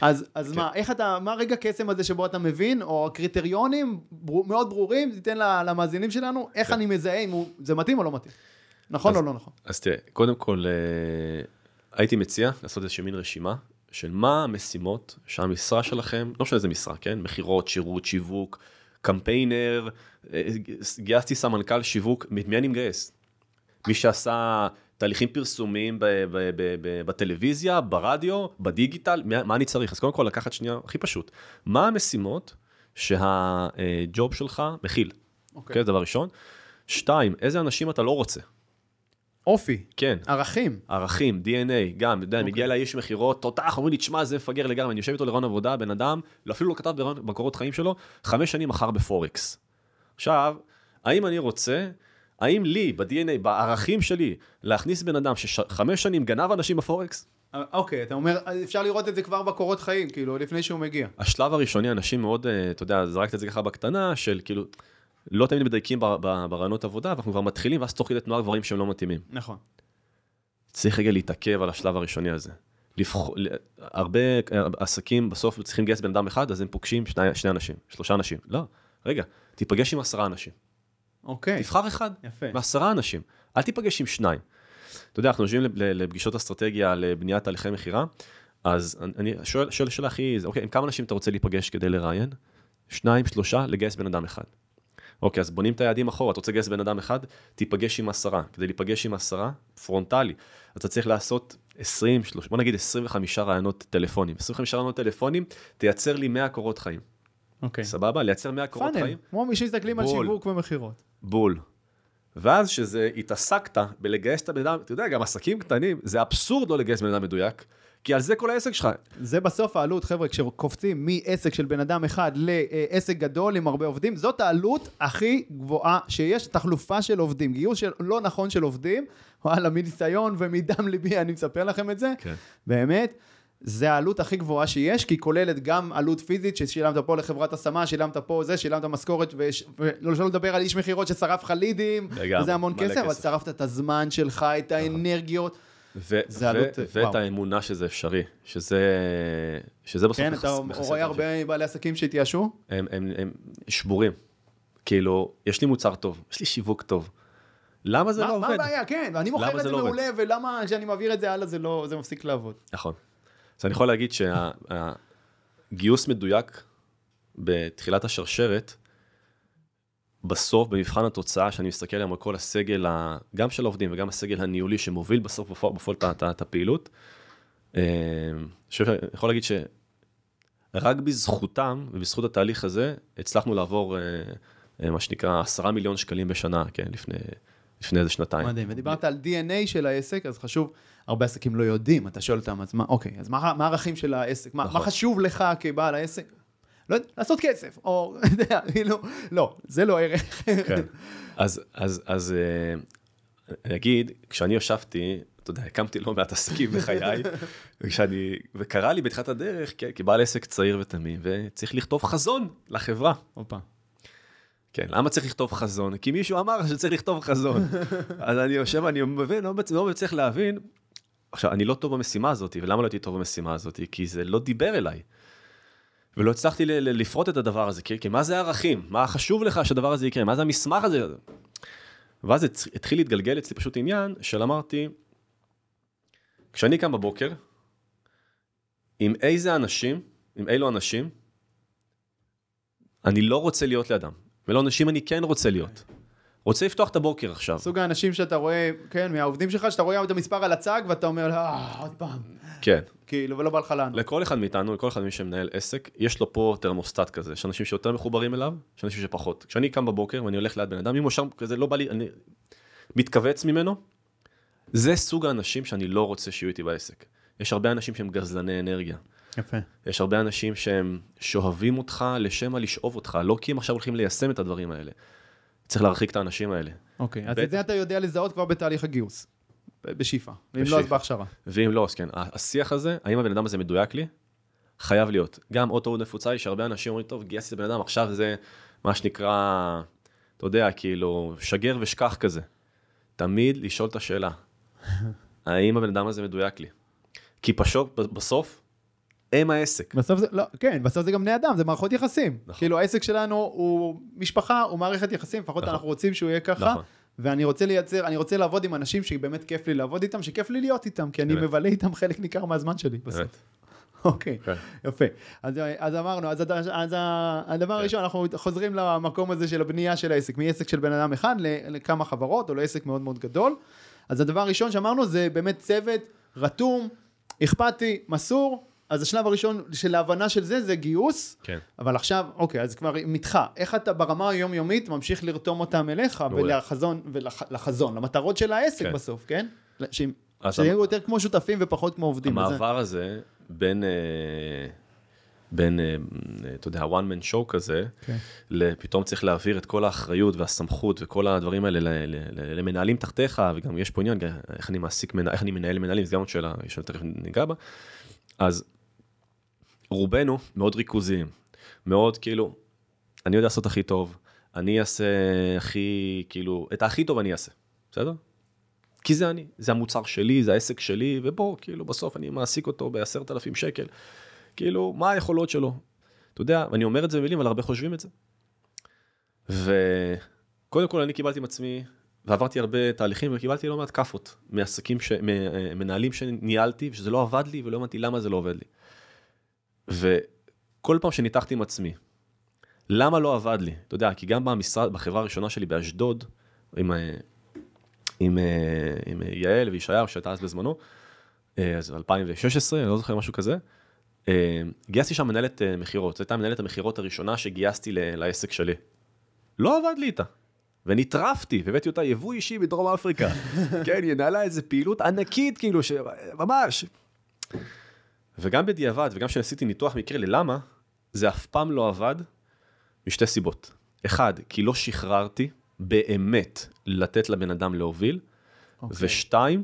Speaker 2: אז, אז
Speaker 1: כן.
Speaker 2: מה, איך אתה, מה רגע קסם הזה שבו אתה מבין, או הקריטריונים בר, מאוד ברורים, תיתן למאזינים שלנו, איך
Speaker 1: כן.
Speaker 2: אני מזהה אם הוא, זה מתאים או לא מתאים. נכון
Speaker 1: אז-
Speaker 2: או לא נכון?
Speaker 1: אז תראה, קודם כל, אה, הייתי מציע לעשות איזושהי מין רשימה של מה המשימות שהמשרה שלכם, לא משנה איזה משרה, כן? מכירות, שירות, שיווק, קמפיינר, אה, גייסתי סמנכ"ל שיווק, מי אני מגייס? מי שעשה תהליכים פרסומיים בטלוויזיה, ברדיו, בדיגיטל, מה, אני צריך? אז קודם כל לקחת שנייה, הכי פשוט, מה המשימות שהג'וב שלך מכיל? אוקיי, זה דבר ראשון. שתיים, איזה אנשים אתה לא רוצה?
Speaker 2: אופי,
Speaker 1: כן,
Speaker 2: ערכים.
Speaker 1: ערכים, DNA, גם, אתה יודע,
Speaker 2: אוקיי.
Speaker 1: מגיע אליי איש מכירות, תותח, אומרים לי, תשמע, זה מפגר לגמרי, אני יושב איתו לרעיון עבודה, בן אדם, לא, אפילו לא כתב בקורות חיים שלו, חמש שנים מכר בפורקס. עכשיו, האם אני רוצה, האם לי, ב-DNA, בערכים שלי, להכניס בן אדם שחמש שנים גנב אנשים בפורקס?
Speaker 2: אה, אוקיי, אתה אומר, אפשר לראות את זה כבר בקורות חיים, כאילו, לפני שהוא מגיע.
Speaker 1: השלב הראשוני, אנשים מאוד, אה, אתה יודע, זרקת את זה ככה בקטנה, של כאילו, לא תמיד מדייקים ברעיונות עבודה, ואנחנו כבר מתחילים, ואז תוך כדי תנועה דברים שהם לא מתאימים.
Speaker 2: נכון.
Speaker 1: צריך רגע להתעכב על השלב הראשוני הזה. לבח... הרבה אה, עסקים בסוף צריכים לגייס בן אדם אחד, אז הם פוגשים שני, שני אנשים, שלושה אנשים. לא, רגע, תיפגש עם עשרה אנשים.
Speaker 2: אוקיי,
Speaker 1: תבחר אחד
Speaker 2: יפה.
Speaker 1: מעשרה אנשים, אל תיפגש עם שניים. אתה יודע, אנחנו יושבים לפגישות אסטרטגיה לבניית תהליכי מכירה, אז אני- שואל, שואל שאלה הכי, אוקיי, עם כמה אנשים אתה רוצה להיפגש כדי לראיין? שניים, שלושה, לגייס בן אדם אחד. אוקיי, אז בונים את היעדים אחורה, אתה רוצה לגייס בן אדם אחד, תיפגש עם עשרה. כדי להיפגש עם עשרה, פרונטלי, אתה צריך לעשות 20, 30, בוא נגיד 25 ראיונות טלפונים. 25 ראיונות טלפונים, תייצר לי 100 קורות חיים.
Speaker 2: אוקיי.
Speaker 1: סבבה? לייצר 100 קורות
Speaker 2: funnel,
Speaker 1: חיים,
Speaker 2: כמו מי שמסתכלים על. שיווק ומכירות.
Speaker 1: בול. ואז שזה התעסקת בלגייס את הבן אדם, אתה יודע, גם עסקים קטנים, זה אבסורד לא לגייס בן אדם מדויק, כי על זה כל העסק שלך.
Speaker 2: זה בסוף העלות, חבר'ה, כשקופצים מעסק של בן אדם אחד לעסק גדול עם הרבה עובדים, זאת העלות הכי גבוהה שיש, תחלופה של עובדים. גיוס של לא נכון של עובדים, וואלה, מניסיון ומדם ליבי אני מספר לכם את זה,
Speaker 1: כן.
Speaker 2: באמת. זה העלות הכי גבוהה שיש, כי היא כוללת גם עלות פיזית ששילמת פה לחברת השמה, שילמת פה זה, שילמת משכורת, וש- ולא לדבר על איש מכירות ששרף לך לידים, וזה המון כסף, אבל. שרפת את הזמן שלך, את האנרגיות. זה עלות,
Speaker 1: ואת. האמונה שזה אפשרי, שזה, שזה בסוף
Speaker 2: כן,
Speaker 1: מכס-
Speaker 2: אתה
Speaker 1: מכסה
Speaker 2: רואה. הרבה בעלי עסקים שהתייאשו?
Speaker 1: הם, הם, הם שבורים. כאילו, יש לי מוצר טוב, יש לי שיווק טוב. למה זה
Speaker 2: מה
Speaker 1: לא
Speaker 2: מה
Speaker 1: עובד?
Speaker 2: הבעיה? כן, ואני
Speaker 1: למה
Speaker 2: מוכר את
Speaker 1: זה לא?
Speaker 2: מעולה, ולמה כשאני מעביר את זה הלאה זה לא, זה מפסיק לעבוד.
Speaker 1: נכון. אז אני יכול להגיד שהגיוס מדויק בתחילת השרשרת, בסוף, במבחן התוצאה, שאני מסתכל היום על כל הסגל, גם של העובדים וגם הסגל הניהולי שמוביל בסוף בפועל בפועל את הפעילות, אה, אני יכול להגיד שרק בזכותם ובזכות התהליך הזה, הצלחנו לעבור, אה, אה, מה שנקרא, עשרה מיליון שקלים בשנה, כן, לפני, לפני איזה שנתיים.
Speaker 2: מדהים. ודיברת על DNA של העסק, אז חשוב, הרבה עסקים לא יודעים, אתה שואל אותם, אז מה, אוקיי, אז מה מה הערכים של העסק? מה מה
Speaker 1: נכון.
Speaker 2: חשוב לך כבעל העסק? לא יודע, לעשות כסף, או, [laughs] אתה יודע, כאילו, לא, זה לא ערך.
Speaker 1: כן. אז, אז, אז אה, אני אגיד, כשאני ישבתי, אתה יודע, הקמתי לא מעט עסקים בחיי, [laughs] וכשאני, וקרה לי בתחילת הדרך, כבעל עסק צעיר ותמים, וצריך לכתוב חזון לחברה.
Speaker 2: הופה.
Speaker 1: כן, למה צריך לכתוב חזון? כי מישהו אמר שצריך לכתוב חזון. [laughs] אז אני יושב, אני מבין, לא, לא מצליח להבין. עכשיו, אני לא טוב במשימה הזאת, ולמה לא הייתי טוב במשימה הזאת? כי זה לא דיבר אליי. ולא הצלחתי לפרוט את הדבר הזה, כי, כי מה זה הערכים? מה חשוב לך שהדבר הזה יקרה? מה זה המסמך הזה? ואז התחיל להתגלגל אצלי פשוט עניין של אמרתי, כשאני קם בבוקר, עם איזה אנשים, עם אילו אנשים, אני לא רוצה להיות לידם. ולא אנשים אני כן רוצה להיות. רוצה לפתוח את הבוקר עכשיו.
Speaker 2: סוג האנשים שאתה רואה, כן, מהעובדים שלך, שאתה רואה את המספר על הצג ואתה אומר, אה, עוד פעם.
Speaker 1: כן.
Speaker 2: כאילו, ולא בא לך לענות.
Speaker 1: לכל אחד מאיתנו, לכל אחד מי שמנהל עסק, יש לו פה תרמוסטט כזה, יש אנשים שיותר מחוברים אליו, יש אנשים שפחות. כשאני קם בבוקר ואני הולך ליד בן אדם, אם הוא שם כזה לא בא לי, אני מתכווץ ממנו, זה סוג האנשים שאני לא רוצה שיהיו איתי בעסק. יש הרבה אנשים שהם גזלני אנרגיה.
Speaker 2: יפה.
Speaker 1: יש הרבה אנשים שהם שואבים אותך לשם לשאוב אותך, לא כי הם עכשיו הולכים ליישם את הדברים האלה. צריך להרחיק את האנשים האלה.
Speaker 2: אוקיי, אז
Speaker 1: בטח.
Speaker 2: את זה אתה יודע לזהות כבר בתהליך הגיוס. בשאיפה. ואם לא. אז בהכשרה.
Speaker 1: ואם לא, אז כן, השיח הזה, האם הבן אדם הזה מדויק לי? חייב להיות. גם עוד טעות נפוצה היא שהרבה אנשים אומרים, טוב, גייסתי את הבן אדם, עכשיו זה מה שנקרא, אתה יודע, כאילו, שגר ושכח כזה. תמיד לשאול את השאלה, [laughs] האם הבן אדם הזה מדויק לי? כי פשוט, בסוף, הם העסק.
Speaker 2: בסוף זה, לא, כן, בסוף זה גם בני אדם, זה מערכות יחסים.
Speaker 1: נכון.
Speaker 2: כאילו העסק שלנו הוא משפחה, הוא מערכת יחסים, לפחות
Speaker 1: נכון.
Speaker 2: אנחנו רוצים שהוא יהיה ככה.
Speaker 1: נכון.
Speaker 2: ואני רוצה לייצר, אני רוצה לעבוד עם אנשים שבאמת כיף לי לעבוד איתם, שכיף לי להיות איתם, כי אני
Speaker 1: אמת.
Speaker 2: מבלה איתם חלק ניכר מהזמן שלי בסוף.
Speaker 1: באמת.
Speaker 2: אוקיי,
Speaker 1: כן.
Speaker 2: יפה. אז, אז אמרנו, אז, אז ה- הדבר
Speaker 1: כן.
Speaker 2: הראשון, אנחנו חוזרים למקום הזה של הבנייה של העסק, מעסק של בן אדם אחד לכמה חברות, או לעסק מאוד מאוד גדול. אז הדבר הראשון שאמרנו זה באמת צוות רתום, אכפתי, מסור. אז השלב הראשון של ההבנה של זה, זה גיוס.
Speaker 1: כן.
Speaker 2: אבל עכשיו, אוקיי, אז כבר איתך, איך אתה ברמה היומיומית ממשיך לרתום אותם אליך. ולחזון, ולחזון, למטרות של העסק
Speaker 1: כן.
Speaker 2: בסוף, כן?
Speaker 1: אז
Speaker 2: שיהיו יותר כמו שותפים ופחות כמו עובדים. וזה-
Speaker 1: המעבר הזה בין, אה, בין, אה, אתה יודע, one man show כזה,
Speaker 2: כן.
Speaker 1: פתאום צריך להעביר את כל האחריות והסמכות וכל הדברים האלה למנהלים תחתיך, וגם יש פה עניין, איך אני מעסיק, איך אני מנהל מנהלים, זו גם עוד שאלה שתכף ניגע בה. אז רובנו מאוד ריכוזיים, מאוד כאילו, אני יודע לעשות הכי טוב, אני אעשה הכי, כאילו, את הכי טוב אני אעשה, בסדר? כי זה אני, זה המוצר שלי, זה העסק שלי, ובוא, כאילו, בסוף אני מעסיק אותו בעשרת אלפים שקל. כאילו, מה היכולות שלו? אתה יודע, ואני אומר את זה במילים, אבל הרבה חושבים את זה. וקודם כל, אני קיבלתי עם עצמי, ועברתי הרבה תהליכים, וקיבלתי לא מעט כאפות מעסקים, ש... מנהלים שניהלתי, ושזה לא עבד לי, ולא הבנתי למה זה לא עובד לי. וכל פעם שניתחתי עם עצמי, למה לא עבד לי? אתה יודע, כי גם במשרד, בחברה הראשונה שלי באשדוד, עם, אה, עם, אה, עם יעל וישעיהו, שהייתה אז בזמנו, אה, אז 2016, אני לא זוכר משהו כזה, אה, גייסתי שם מנהלת אה, מכירות, זו הייתה מנהלת המכירות הראשונה שגייסתי לעסק שלי. לא עבד לי איתה. ונטרפתי, והבאתי אותה יבוא אישי בדרום אפריקה. [laughs] כן, היא נהלה איזה פעילות ענקית, כאילו, ש... ממש. וגם בדיעבד, וגם כשעשיתי ניתוח מקרה ללמה, זה אף פעם לא עבד, משתי סיבות. אחד, כי לא שחררתי באמת לתת לבן אדם להוביל,
Speaker 2: אוקיי.
Speaker 1: ושתיים,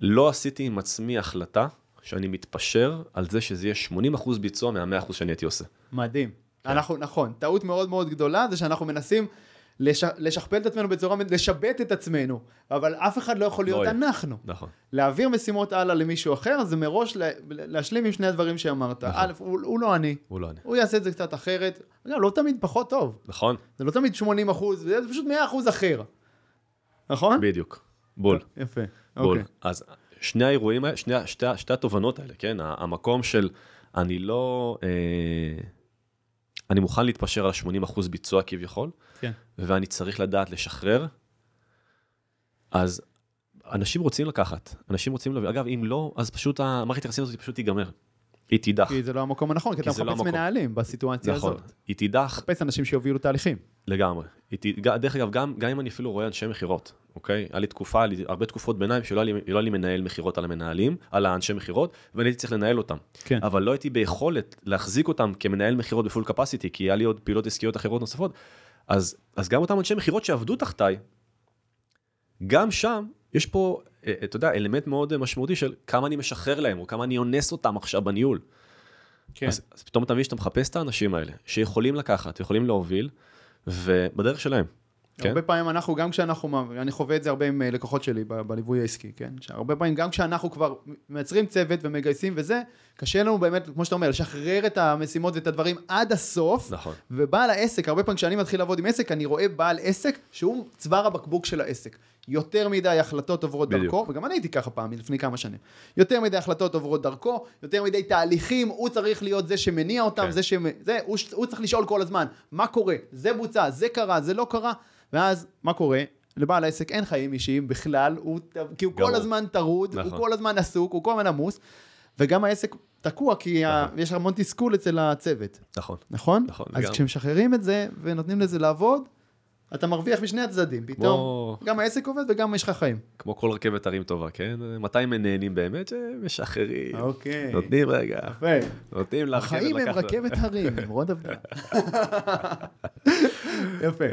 Speaker 1: לא עשיתי עם עצמי החלטה שאני מתפשר על זה שזה יהיה 80% ביצוע מה-100% שאני הייתי עושה.
Speaker 2: מדהים.
Speaker 1: כן.
Speaker 2: אנחנו, נכון, טעות מאוד מאוד גדולה זה שאנחנו מנסים לש, לשכפל את עצמנו בצורה, לשבט את עצמנו, אבל אף אחד לא יכול להיות
Speaker 1: לא.
Speaker 2: אנחנו.
Speaker 1: נכון.
Speaker 2: להעביר משימות הלאה למישהו אחר זה מראש לה, להשלים עם שני הדברים שאמרת.
Speaker 1: נכון.
Speaker 2: א', הוא, הוא לא אני,
Speaker 1: הוא לא אני.
Speaker 2: הוא יעשה את זה קצת אחרת, אגב, לא תמיד פחות טוב,
Speaker 1: נכון?
Speaker 2: זה לא תמיד 80 אחוז, זה פשוט 100 אחוז אחר. נכון?
Speaker 1: בדיוק. בול.
Speaker 2: יפה.
Speaker 1: בול.
Speaker 2: אוקיי.
Speaker 1: אז שני האירועים האלה, שני, שתי, שתי התובנות האלה, כן? המקום של אני לא... אה, אני מוכן להתפשר על ה-80% ביצוע כביכול,
Speaker 2: כן.
Speaker 1: ואני צריך לדעת לשחרר, אז אנשים רוצים לקחת, אנשים רוצים להביא, אגב, אם לא, אז פשוט המערכת היחסים הזאת פשוט תיגמר. היא תידח,
Speaker 2: כי זה לא המקום הנכון, כי
Speaker 1: כי
Speaker 2: אתה
Speaker 1: לא
Speaker 2: מחפש
Speaker 1: המקום.
Speaker 2: מנהלים בסיטואציה
Speaker 1: נכון,
Speaker 2: הזאת.
Speaker 1: היא תידח
Speaker 2: מחפש אנשים שיובילו תהליכים.
Speaker 1: לגמרי. ת- דרך אגב, גם, גם אם אני אפילו רואה אנשי מכירות, אוקיי? היה לי תקופה, לי הרבה תקופות ביניים שלא היה לי, לא היה לי מנהל מכירות על המנהלים, על האנשי מכירות, ואני הייתי צריך לנהל אותם.
Speaker 2: כן.
Speaker 1: אבל לא הייתי ביכולת להחזיק אותם כמנהל מכירות בפול קפסיטי, כי היה לי עוד פעילות עסקיות אחרות נוספות. אז, אז גם אותם אנשי מכירות שעבדו תחתיי, גם שם יש פה, אה, אתה יודע, אלמנט מאוד אה, משמעותי של כמה אני משחרר להם, או כמה אני אונס אותם עכשיו בניהול.
Speaker 2: כן.
Speaker 1: אז, אז פתאום אתה מבין שאתה מחפש את האנשים האלה, שיכולים לקחת, יכולים להוביל, ובדרך שלהם. כן?
Speaker 2: הרבה פעמים אנחנו, גם כשאנחנו, אני חווה את זה הרבה עם אה, לקוחות שלי בליווי העסקי, כן? שהרבה פעמים גם כשאנחנו כבר מייצרים צוות ומגייסים וזה, קשה לנו באמת, כמו שאתה אומר, לשחרר את המשימות ואת הדברים עד הסוף.
Speaker 1: נכון.
Speaker 2: ובעל העסק, הרבה פעמים כשאני מתחיל לעבוד עם עסק, אני רואה בעל עסק שהוא צוואר הבקבוק של העסק. יותר מדי החלטות עוברות
Speaker 1: בדיוק.
Speaker 2: דרכו, וגם אני הייתי ככה פעם, לפני כמה שנים. יותר מדי החלטות עוברות דרכו, יותר מדי תהליכים, הוא צריך להיות זה שמניע אותם,
Speaker 1: כן.
Speaker 2: זה ש... זה, הוא, הוא צריך לשאול כל הזמן, מה קורה? זה בוצע, זה קרה, זה לא קרה, ואז, מה קורה? לבעל העסק אין חיים אישיים בכלל, הוא, כי הוא כל
Speaker 1: גמור.
Speaker 2: הזמן טרוד,
Speaker 1: נכון.
Speaker 2: הוא כל הזמן עסוק, הוא כל הזמן עמוס, וגם העסק תקוע, כי ה...
Speaker 1: נכון.
Speaker 2: יש המון תסכול אצל הצוות.
Speaker 1: נכון.
Speaker 2: נכון?
Speaker 1: נכון,
Speaker 2: אז
Speaker 1: לגמרי.
Speaker 2: כשמשחררים את זה ונותנים לזה לעבוד, אתה מרוויח משני הצדדים. פתאום
Speaker 1: כמו-
Speaker 2: גם העסק עובד וגם יש לך חיים.
Speaker 1: כמו כל רכבת הרים טובה, כן? מתי הם נהנים באמת? שמשחררים.
Speaker 2: אוקיי.
Speaker 1: נותנים רגע,
Speaker 2: יפה.
Speaker 1: נותנים לרכבת
Speaker 2: החיים הם
Speaker 1: לקחת-
Speaker 2: רכבת הרים, נמרוד עבדה. [laughs] יפה.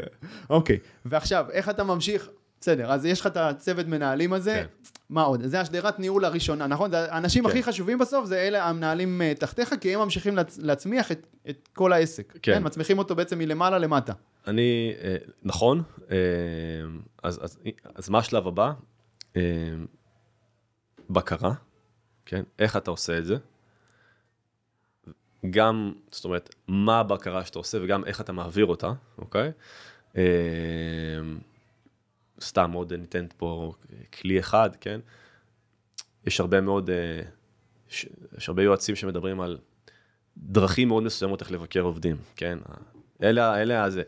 Speaker 2: אוקיי. ועכשיו, איך אתה ממשיך? בסדר, אז יש לך את הצוות מנהלים הזה.
Speaker 1: כן.
Speaker 2: מה עוד? זה השדרת ניהול הראשונה, נכון? זה האנשים
Speaker 1: כן.
Speaker 2: הכי חשובים בסוף, זה אלה המנהלים אה, תחתיך, כי הם ממשיכים להצ- להצמיח את- את כל העסק.
Speaker 1: כן.
Speaker 2: כן, מצמיחים אותו בעצם מלמעלה למטה.
Speaker 1: אני, אה, נכון, אה, אז, אז, אז מה השלב הבא? בקרה, כן? איך אתה עושה את זה? גם, זאת אומרת, מה הבקרה שאתה עושה וגם איך אתה מעביר אותה, אוקיי? אה, סתם עוד ניתן פה כלי אחד, כן? יש הרבה מאוד, אה, יש, הרבה יועצים שמדברים על דרכים מאוד מסוימות איך לבקר עובדים, כן? אלה, אלה, הזה,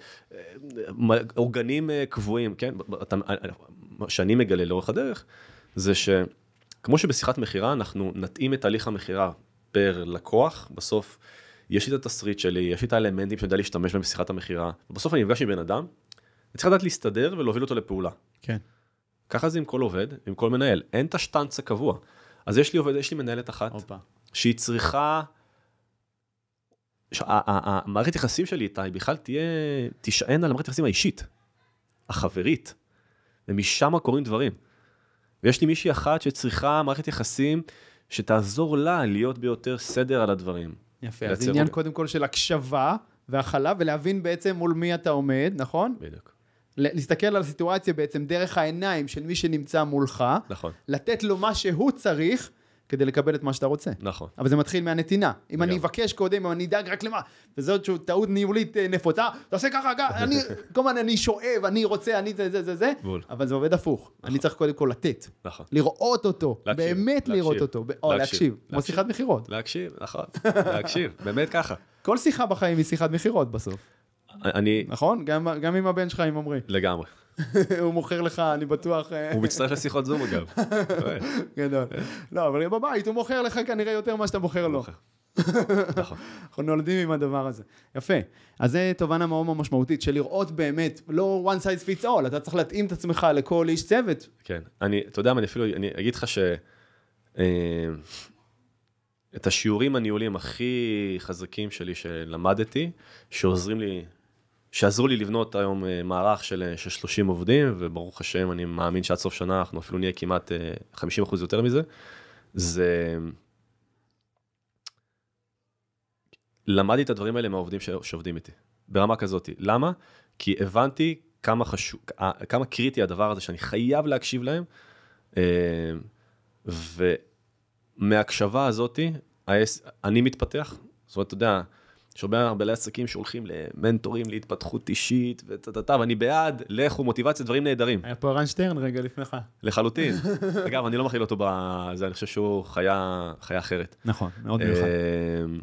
Speaker 1: עוגנים אה, קבועים, כן? אתה, מה שאני מגלה לאורך הדרך, זה שכמו שבשיחת מכירה, אנחנו נתאים את תהליך המכירה פר לקוח, בסוף יש לי את התסריט שלי, יש לי את האלמנטים שאני יודע להשתמש בהם בשיחת המכירה, ובסוף אני נפגש עם בן אדם, צריך לדעת להסתדר ולהוביל אותו לפעולה.
Speaker 2: כן.
Speaker 1: ככה זה עם כל עובד, עם כל מנהל, אין את השטנץ הקבוע. אז יש לי עובד, יש לי מנהלת אחת,
Speaker 2: הופה.
Speaker 1: שהיא צריכה... המערכת יחסים שלי איתה היא בכלל תהיה, תישען על המערכת יחסים האישית, החברית, ומשם קורים דברים. ויש לי מישהי אחת שצריכה מערכת יחסים שתעזור לה להיות ביותר סדר על הדברים.
Speaker 2: יפה, אז עניין. קודם כל של הקשבה והכלה, ולהבין בעצם מול מי אתה עומד, נכון?
Speaker 1: בדיוק.
Speaker 2: להסתכל על הסיטואציה בעצם דרך העיניים של מי שנמצא מולך,
Speaker 1: נכון,
Speaker 2: לתת לו מה שהוא צריך כדי לקבל את מה שאתה רוצה.
Speaker 1: נכון.
Speaker 2: אבל זה מתחיל מהנתינה. אם אני
Speaker 1: לגמרי.
Speaker 2: אבקש קודם, אם אני אדאג רק למה, וזאת שהוא טעות ניהולית אה, נפוצה, תעשה ככה, אני, [laughs] כל הזמן אני שואב, אני רוצה, אני זה, זה, זה, זה,
Speaker 1: בול.
Speaker 2: אבל זה עובד הפוך. אני צריך קודם כל לתת,
Speaker 1: נכון.
Speaker 2: לראות אותו,
Speaker 1: להקשיב,
Speaker 2: באמת
Speaker 1: להקשיב,
Speaker 2: לראות אותו, ב- או
Speaker 1: להקשיב,
Speaker 2: להקשיב, כמו
Speaker 1: להקשיב.
Speaker 2: שיחת מכירות.
Speaker 1: להקשיב, נכון, להקשיב, באמת ככה.
Speaker 2: כל שיחה בחיים היא שיחת מכירות בסוף,
Speaker 1: אני,
Speaker 2: נכון? גם, גם עם הבן שלך, עם עמרי.
Speaker 1: לגמרי. [laughs]
Speaker 2: הוא מוכר לך, אני בטוח, אה,
Speaker 1: הוא מצטרף לשיחות זום אגב. [laughs]
Speaker 2: גדול. לא, אבל בבית הוא מוכר לך כנראה יותר ממה שאתה מוכר לו. [laughs]
Speaker 1: נכון.
Speaker 2: אנחנו נולדים עם הדבר הזה. יפה. אז זה תובנה מאוד מאוד משמעותית, של לראות באמת, לא one size fits all, אתה צריך להתאים את עצמך לכל איש צוות.
Speaker 1: כן, אני, אתה יודע מה, אני אפילו, אני אגיד לך ש... אה, את השיעורים הניהוליים הכי חזקים שלי שלמדתי, שעוזרים לי, שעזרו לי לבנות היום אה, מערך של, אה, של 30 עובדים, וברוך השם, אני מאמין שעד סוף שנה אנחנו אפילו נהיה כמעט אה, 50% יותר מזה, זה... למדתי את הדברים האלה מהעובדים ש- שעובדים איתי, ברמה כזאת. למה? כי הבנתי כמה חשוב, אה, כמה קריטי הדבר הזה שאני חייב להקשיב להם, אה, ומההקשבה הזאתי, העס- אני מתפתח. זאת אומרת, אתה יודע, יש הרבה בעלי עסקים שהולכים למנטורים להתפתחות אישית, וטה-טה-טה, ואני בעד, לכו, מוטיבציה, דברים נהדרים,
Speaker 2: היה פה ערן שטרן רגע לפניך.
Speaker 1: לחלוטין. [laughs] אגב, אני לא מכיל אותו בזה, אני חושב שהוא חיה, חיה אחרת.
Speaker 2: נכון, מאוד
Speaker 1: אמ,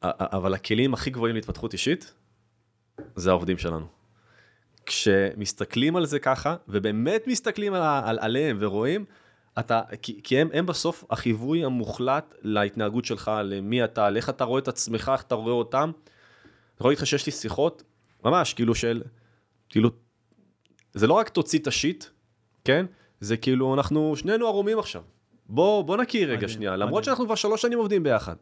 Speaker 1: א- אבל הכלים הכי גבוהים להתפתחות אישית, זה העובדים שלנו. כשמסתכלים על זה ככה, ובאמת מסתכלים על, על, עליהם ורואים, אתה, כי, כי הם, הם בסוף החיווי המוחלט להתנהגות שלך, למי אתה, על איך אתה רואה את עצמך, איך אתה רואה אותם. אני יכול להגיד לך שיש לי שיחות, ממש, כאילו של, כאילו, זה לא רק תוציא את השיט, כן? זה כאילו, אנחנו שנינו ערומים עכשיו. בוא, בוא נכיר רגע שנייה,
Speaker 2: מדהים.
Speaker 1: למרות שאנחנו כבר שלוש שנים עובדים ביחד.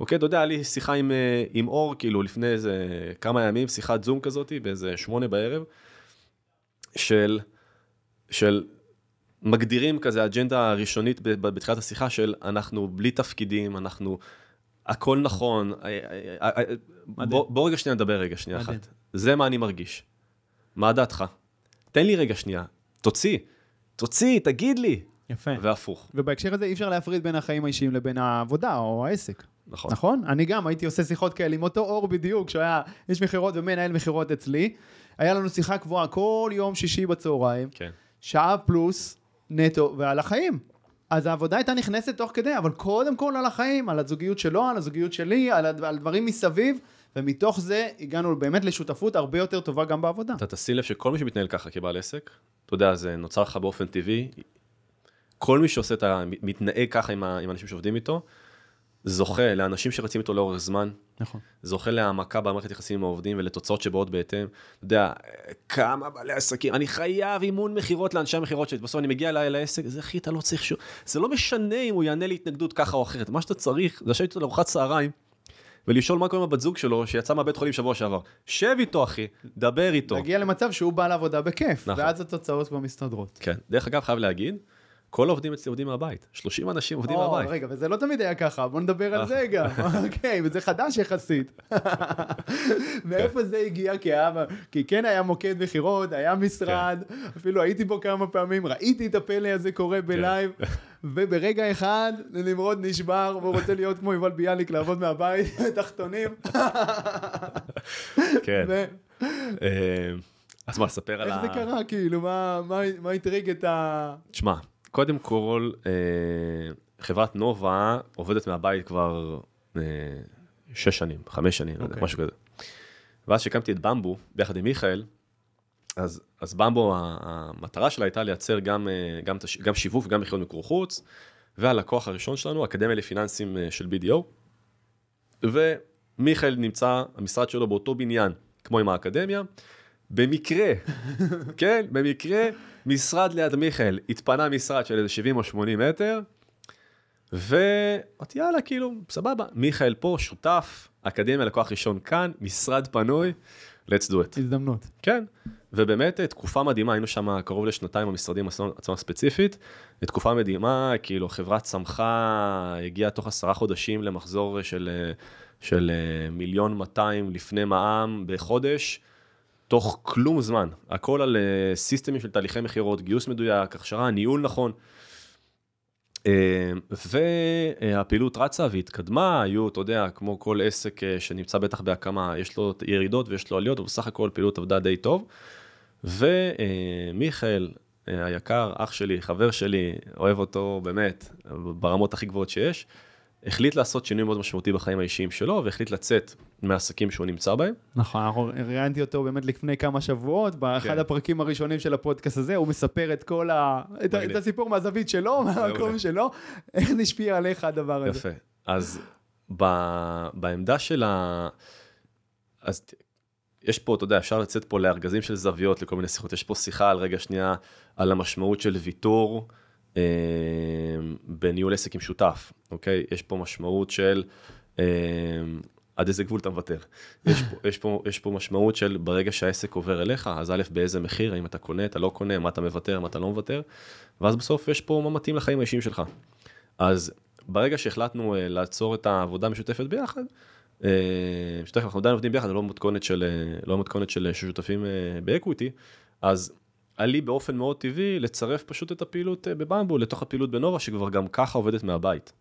Speaker 1: אוקיי, אתה יודע, היה לי שיחה עם, אה, עם אור, כאילו, לפני איזה כמה ימים, שיחת זום כזאת, באיזה שמונה בערב, של, של מגדירים כזה אג'נדה ראשונית בתחילת השיחה של אנחנו בלי תפקידים, אנחנו, הכל נכון. אה, אה, אה, בוא, בוא רגע שנייה נדבר רגע שנייה
Speaker 2: מדהים.
Speaker 1: אחת. זה מה אני מרגיש. מה דעתך? תן לי רגע שנייה, תוציא, תוציא, תגיד לי.
Speaker 2: יפה.
Speaker 1: והפוך,
Speaker 2: ובהקשר הזה אי אפשר להפריד בין החיים האישיים לבין העבודה או העסק.
Speaker 1: נכון.
Speaker 2: נכון? אני גם הייתי עושה שיחות כאלה עם אותו אור בדיוק, שהוא היה איש מכירות ומנהל מכירות אצלי. היה לנו שיחה קבועה כל יום שישי בצהריים,
Speaker 1: כן.
Speaker 2: שעה פלוס נטו, ועל החיים. אז העבודה הייתה נכנסת תוך כדי, אבל קודם כל על החיים, על הזוגיות שלו, על הזוגיות שלי, על, הד- על דברים מסביב, ומתוך זה הגענו באמת לשותפות הרבה יותר טובה גם בעבודה.
Speaker 1: אתה תשים לב שכל מי שמתנהל ככה כבעל עסק, אתה יודע, זה נוצר לך באופן טבעי. כל מי שעושה את ה... מתנהג ככה עם, האנשים שעובדים איתו, זוכה לאנשים שרצים איתו לאורך זמן,
Speaker 2: נכון.
Speaker 1: זוכה להעמקה במערכת יחסים עם העובדים ולתוצאות שבאות בהתאם. אתה יודע, כמה בעלי עסקים, אני חייב אימון מכירות לאנשי המכירות שלי, בסוף אני מגיע אליי לעסק, זה אחי, אתה לא צריך שום... זה לא משנה אם הוא יענה להתנגדות ככה או אחרת, מה שאתה צריך זה לשבת איתו לארוחת צהריים. ולשאול מה קורה עם הבת זוג שלו שיצא מהבית חולים שבוע שעבר. שב איתו אחי, דבר איתו.
Speaker 2: להגיע למצב שהוא בא לעבודה בכיף,
Speaker 1: נכון.
Speaker 2: ואז התוצאות כבר מסתדרות.
Speaker 1: כן. דרך אגב, חייב להגיד, כל העובדים אצלי עובדים מהבית. 30 אנשים עובדים
Speaker 2: או,
Speaker 1: מהבית.
Speaker 2: רגע, וזה לא תמיד היה ככה, בוא נדבר על. זה גם. [laughs] אוקיי, וזה חדש יחסית. [laughs] מאיפה זה הגיע? כי היה- כי כן היה מוקד מכירות, היה משרד,
Speaker 1: כן.
Speaker 2: אפילו הייתי בו כמה פעמים, ראיתי את הפלא הזה קורה
Speaker 1: כן.
Speaker 2: בלייב, [laughs] וברגע אחד נמרוד נשבר, והוא רוצה להיות כמו יובל ביאליק, לעבוד מהבית, תחתונים.
Speaker 1: כן. אה, אז מה, ספר על
Speaker 2: איך
Speaker 1: ה...
Speaker 2: זה קרה, כאילו, מה הטריג את ה...
Speaker 1: תשמע, קודם כל, אה, חברת נובה עובדת מהבית כבר אה, שש שנים, חמש שנים, יודע,
Speaker 2: אוקיי.
Speaker 1: משהו כזה. ואז כשהקמתי את במבו, ביחד עם מיכאל, אז, אז במבו, המטרה שלה הייתה לייצר גם, אה, גם, גם שיווק וגם מכירות מיקור חוץ, והלקוח הראשון שלנו, אקדמיה לפיננסים של BDO, ומיכאל נמצא, המשרד שלו באותו בניין, כמו עם האקדמיה, במקרה, [laughs] כן, במקרה, משרד ליד מיכאל, התפנה משרד של איזה 70 או 80 מטר, ואמרתי, יאללה, כאילו, סבבה, מיכאל פה, שותף, אקדמיה לקוח ראשון כאן, משרד פנוי, let's do it.
Speaker 2: הזדמנות.
Speaker 1: כן, ובאמת אה, תקופה מדהימה, היינו שם קרוב לשנתיים במשרדים עצמם ספציפית, תקופה מדהימה, כאילו חברה צמחה, הגיעה תוך עשרה חודשים למחזור של, אה, של אה, מיליון 200 לפני מע"מ בחודש, תוך כלום זמן, הכל על אה, סיסטמים של תהליכי מכירות, גיוס מדויק, הכשרה, ניהול נכון. אה, והפעילות רצה והתקדמה, היו, אתה יודע, כמו כל עסק אה, שנמצא בטח בהקמה, יש לו ירידות ויש לו עליות, אבל בסך הכל פעילות עבדה די טוב. ומיכאל היקר, אח שלי, חבר שלי, אוהב אותו באמת, ברמות הכי גבוהות שיש, החליט לעשות שינוי מאוד משמעותי בחיים האישיים שלו, והחליט לצאת מהעסקים שהוא נמצא בהם.
Speaker 2: נכון, ראיינתי אותו באמת לפני כמה שבועות, באחד
Speaker 1: כן.
Speaker 2: הפרקים הראשונים של הפודקאסט הזה, הוא מספר את כל ה... את. את הסיפור מהזווית שלו, מהמקום. שלו, איך זה השפיע עליך הדבר הזה.
Speaker 1: יפה. אז ב, בעמדה של ה... אז יש פה, אתה יודע, אפשר לצאת פה לארגזים של זוויות לכל מיני שיחות. יש פה שיחה על רגע שנייה, על המשמעות של ויתור אה, בניהול עסק עם שותף, אוקיי? יש פה משמעות של אה, עד איזה גבול אתה מוותר. יש פה, יש, פה, יש פה משמעות של ברגע שהעסק עובר אליך, אז א', באיזה מחיר, האם אתה קונה, אתה לא קונה, מה אתה מוותר, מה אתה לא מוותר, ואז בסוף יש פה מה מתאים לחיים האישיים שלך. אז ברגע שהחלטנו אה, לעצור את העבודה המשותפת ביחד, אה, שתכף אנחנו עדיין עובדים ביחד, לא מתכונת של, אה, לא מתכונת של שותפים אה, באקוויטי, אז היה לי באופן מאוד טבעי לצרף פשוט את הפעילות בבמבו לתוך הפעילות בנובה, שכבר גם ככה עובדת מהבית.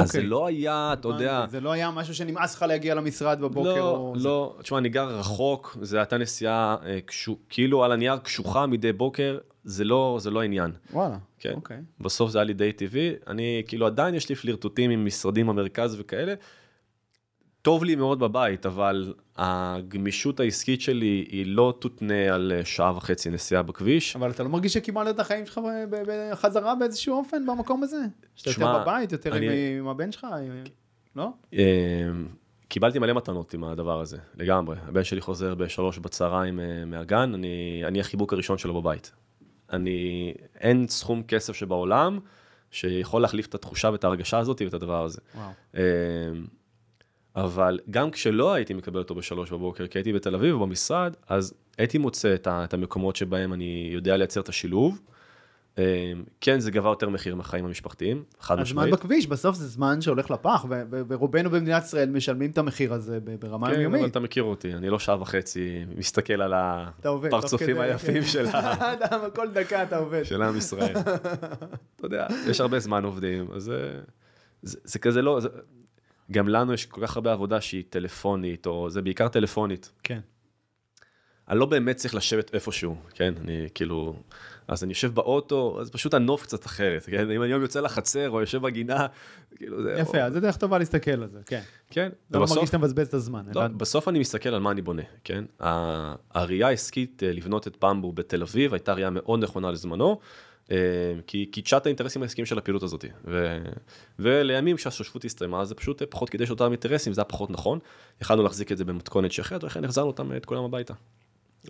Speaker 1: אז זה
Speaker 2: אוקיי.
Speaker 1: לא היה, אתה יודע,
Speaker 2: זה לא היה משהו שנמאס לך להגיע למשרד בבוקר.
Speaker 1: לא,
Speaker 2: או...
Speaker 1: לא, תשמע, אני גר רחוק, זו הייתה נסיעה אה, קשו- כאילו על הנייר קשוחה מדי בוקר, זה לא, זה לא העניין.
Speaker 2: וואלה,
Speaker 1: כן.
Speaker 2: אוקיי.
Speaker 1: בסוף זה היה לי די טבעי, אני כאילו עדיין יש לי פלירטוטים עם משרדים במרכז וכאלה. טוב לי מאוד בבית, אבל הגמישות העסקית שלי היא לא תותנה על אה, שעה וחצי נסיעה בכביש.
Speaker 2: אבל אתה לא מרגיש שקיבלת את החיים שלך בחזרה באיזשהו אופן במקום הזה? שאתה יותר בבית, יותר
Speaker 1: אני-
Speaker 2: עם הבן שלך? לא?
Speaker 1: אה, קיבלתי מלא מתנות עם הדבר הזה, לגמרי. הבן שלי חוזר בשלוש בצהריים אה, מהגן, אני, אני החיבוק הראשון שלו בבית. אני, אין סכום כסף שבעולם שיכול להחליף את התחושה ואת ההרגשה הזאת ואת הדבר הזה.
Speaker 2: וואו.
Speaker 1: אבל גם כשלא הייתי מקבל אותו בשלוש בבוקר, כי הייתי בתל אביב במשרד, אז הייתי מוצא את, את המקומות שבהם אני יודע לייצר את השילוב. אה, כן, זה גבה יותר מחיר מהחיים המשפחתיים, חד
Speaker 2: הזמן
Speaker 1: משמעית.
Speaker 2: בכביש, בסוף זה זמן שהולך לפח, ורובנו במדינת ישראל משלמים את המחיר הזה ברמה
Speaker 1: כן, אבל. אתה מכיר אותי, אני לא שעה וחצי מסתכל על הפרצופים היפים. [laughs] של ה-
Speaker 2: כל דקה אתה עובד.
Speaker 1: של עם ישראל. [laughs] אתה יודע, יש הרבה זמן עובדים, אז זה, זה, זה כזה לא, זה, גם לנו יש כל כך הרבה עבודה שהיא טלפונית, או זה בעיקר טלפונית.
Speaker 2: כן.
Speaker 1: אני לא באמת צריך לשבת איפשהו, כן? אני כאילו... אז אני יושב באוטו, אז פשוט הנוף קצת אחרת, כן? אם אני היום יוצא לחצר או יושב בגינה, כאילו זה...
Speaker 2: יפה,
Speaker 1: או...
Speaker 2: אז זה דרך טובה להסתכל על זה, כן.
Speaker 1: כן.
Speaker 2: אתה לא מרגיש שאתה מבזבז את הזמן.
Speaker 1: לא,
Speaker 2: אלא-
Speaker 1: בסוף אני מסתכל על מה אני בונה, כן? הראייה העסקית אה, לבנות את במבו בתל אביב הייתה ראייה מאוד נכונה לזמנו, כי קידשה את האינטרסים העסקיים של הפעילות הזאת. ו... ולימים כשהשושבות הסתיימה, זה פשוט אה, פחות קידש אותם אינטרסים, זה היה פחות נכון. יכלנו להחזיק את זה במתכונת שאחרת, ולכן החזרנו אותם אה, את כולם הביתה.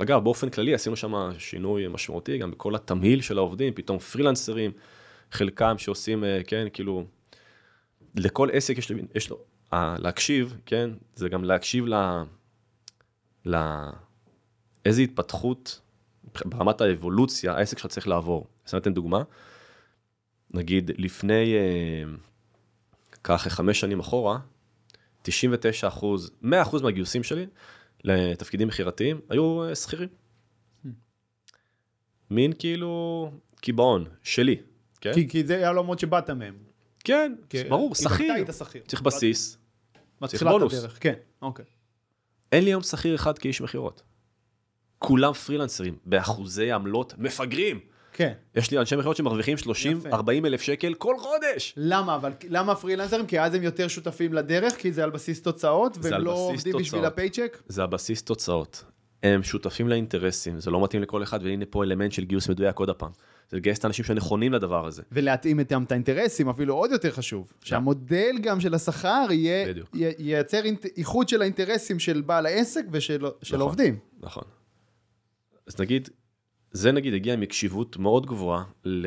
Speaker 1: אגב, באופן כללי עשינו שם שינוי משמעותי, גם בכל התמהיל של העובדים, פתאום פרילנסרים, חלקם שעושים, אה, כן, כאילו, לכל עסק יש, יש לו, ה- להקשיב, כן, זה גם להקשיב ל... ל... איזה התפתחות ברמת האבולוציה העסק שלך צריך לעבור. אני אתן דוגמה, נגיד לפני, אה, ככה חמש שנים אחורה, 99 אחוז, 100 אחוז מהגיוסים שלי לתפקידים מכירתיים היו אה, שכירים. מין כאילו קיבעון שלי, כן?
Speaker 2: כי- כי זה העולמות שבאת מהם.
Speaker 1: כן,
Speaker 2: כי-
Speaker 1: ברור,
Speaker 2: כי
Speaker 1: שכיר.
Speaker 2: אתה היית שכיר.
Speaker 1: צריך בסיס.
Speaker 2: מתחילת
Speaker 1: בונוס.
Speaker 2: הדרך, כן, אוקיי.
Speaker 1: אין לי היום שכיר אחד כאיש מכירות. כולם פרילנסרים, באחוזי עמלות מפגרים.
Speaker 2: כן.
Speaker 1: יש לי אנשי מכירות שמרוויחים 30,
Speaker 2: יפה.
Speaker 1: 40 אלף שקל כל חודש.
Speaker 2: למה? אבל למה פרילנסרים? כי אז הם יותר שותפים לדרך, כי זה על בסיס תוצאות, והם
Speaker 1: על
Speaker 2: לא
Speaker 1: בסיס
Speaker 2: עובדים בשביל
Speaker 1: תוצאות.
Speaker 2: הפייצ'ק?
Speaker 1: זה הבסיס תוצאות. הם שותפים לאינטרסים, זה לא מתאים לכל אחד, והנה פה אלמנט של גיוס מדויק עוד הפעם. זה לגייס את האנשים שנכונים לדבר הזה.
Speaker 2: ולהתאים איתם את האינטרסים, אפילו עוד יותר חשוב. שהמודל גם של השכר יהיה. י- ייצר איחוד של האינטרסים של בעל העסק ושל של
Speaker 1: נכון.
Speaker 2: העובדים.
Speaker 1: נכון. אז נגיד, זה נגיד הגיע מקשיבות מאוד גבוהה ל...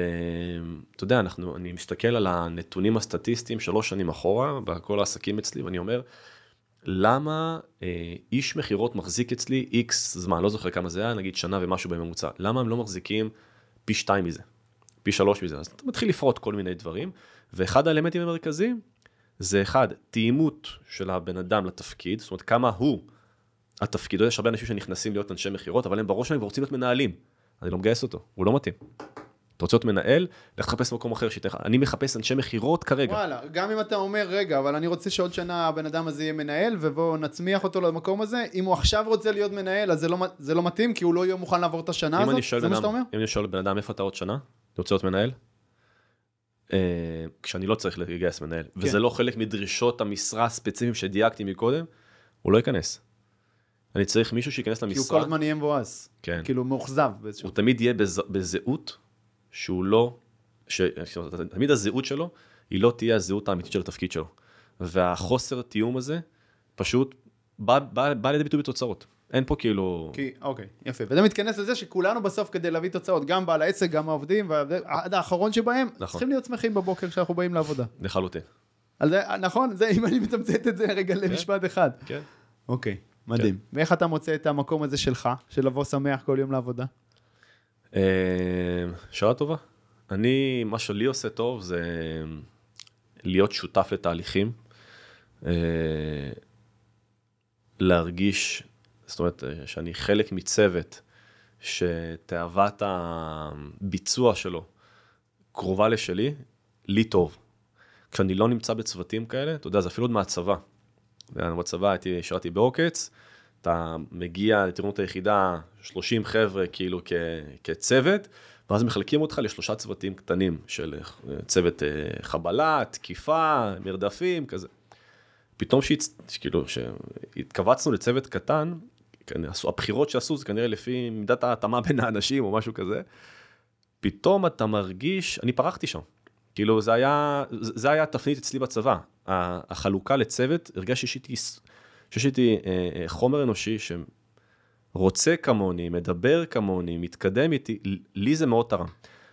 Speaker 1: אתה יודע, אנחנו, אני מסתכל על הנתונים הסטטיסטיים שלוש שנים אחורה, בכל העסקים אצלי, ואני אומר, למה אה, איש מכירות מחזיק אצלי איקס זמן, לא זוכר כמה זה היה, נגיד שנה ומשהו בממוצע, למה הם לא מחזיקים פי שתיים מזה, פי שלוש מזה, אז אתה מתחיל לפרוט כל מיני דברים, ואחד האלמנטים המרכזיים זה אחד, תאימות של הבן אדם לתפקיד, זאת אומרת כמה הוא התפקיד, יש הרבה אנשים שנכנסים להיות אנשי מכירות, אבל הם בראש שלהם רוצים להיות מנהלים. אני לא מגייס אותו, הוא לא מתאים. אתה רוצה להיות מנהל, לך תחפש מקום אחר שייתן לך. אני מחפש אנשי מכירות כרגע.
Speaker 2: וואלה, גם אם אתה אומר, רגע, אבל אני רוצה שעוד שנה הבן אדם הזה יהיה מנהל, ובואו נצמיח אותו למקום הזה, אם הוא עכשיו רוצה להיות מנהל, אז זה לא, זה לא מתאים, כי הוא לא יהיה מוכן לעבור את השנה הזאת? זה
Speaker 1: בן
Speaker 2: מה שאתה אומר?
Speaker 1: אם אני שואל בן אדם איפה אתה עוד שנה, אתה רוצה להיות מנהל? אה, כשאני לא צריך לגייס מנהל,
Speaker 2: כן.
Speaker 1: וזה לא חלק מדרישות המשרה הספציפיים שדייקתי מקודם, הוא לא ייכנס. אני צריך מישהו שייכנס
Speaker 2: כי הוא כל הזמן יהיה מבואס.
Speaker 1: כן.
Speaker 2: כאילו מאוכזב באיזשהו...
Speaker 1: הוא תמיד יהיה בז... בזהות שהוא לא, ש... תמיד הזהות שלו, היא לא תהיה הזהות האמיתית של התפקיד שלו. והחוסר תיאום הזה, פשוט בא, בא, בא לידי ביטוי בתוצאות. אין פה כאילו...
Speaker 2: כי, אוקיי, יפה. וזה מתכנס לזה שכולנו בסוף כדי להביא תוצאות, גם בעל העסק, גם העובדים, ועד האחרון שבהם,
Speaker 1: נכון.
Speaker 2: צריכים להיות שמחים בבוקר כשאנחנו באים לעבודה.
Speaker 1: לחלוטין.
Speaker 2: זה, נכון? זה, אם אני מתמצת את זה רגע למשפט אחד.
Speaker 1: כן.
Speaker 2: אוקיי, מדהים. ואיך אתה מוצא את המקום הזה שלך, של לבוא שמח כל יום לעבודה?
Speaker 1: אה, שאלה טובה. אני, מה שלי עושה טוב זה להיות שותף לתהליכים. אה, להרגיש, זאת אומרת, אה, שאני חלק מצוות שתאוות הביצוע שלו קרובה לשלי, לי טוב. כשאני לא נמצא בצוותים כאלה, אתה יודע, זה אפילו עוד מהצבא. בצבא הייתי, שירתי בעוקץ, אתה מגיע לטירונות היחידה, 30 חבר'ה כאילו כ, כצוות, ואז מחלקים אותך לשלושה צוותים קטנים של אה, צוות אה, חבלה, תקיפה, מרדפים, כזה. פתאום. כאילו, שהתכווצנו לצוות קטן, הבחירות שעשו זה כנראה לפי מידת ההתאמה בין האנשים או משהו כזה, פתאום אתה מרגיש, אני פרחתי שם. כאילו זה היה, זה היה התפנית אצלי בצבא. החלוקה לצוות, הרגשתי שיש איתי, שיש איתי אה, חומר אנושי שרוצה כמוני, מדבר כמוני, מתקדם איתי, לי זה מאוד תרם.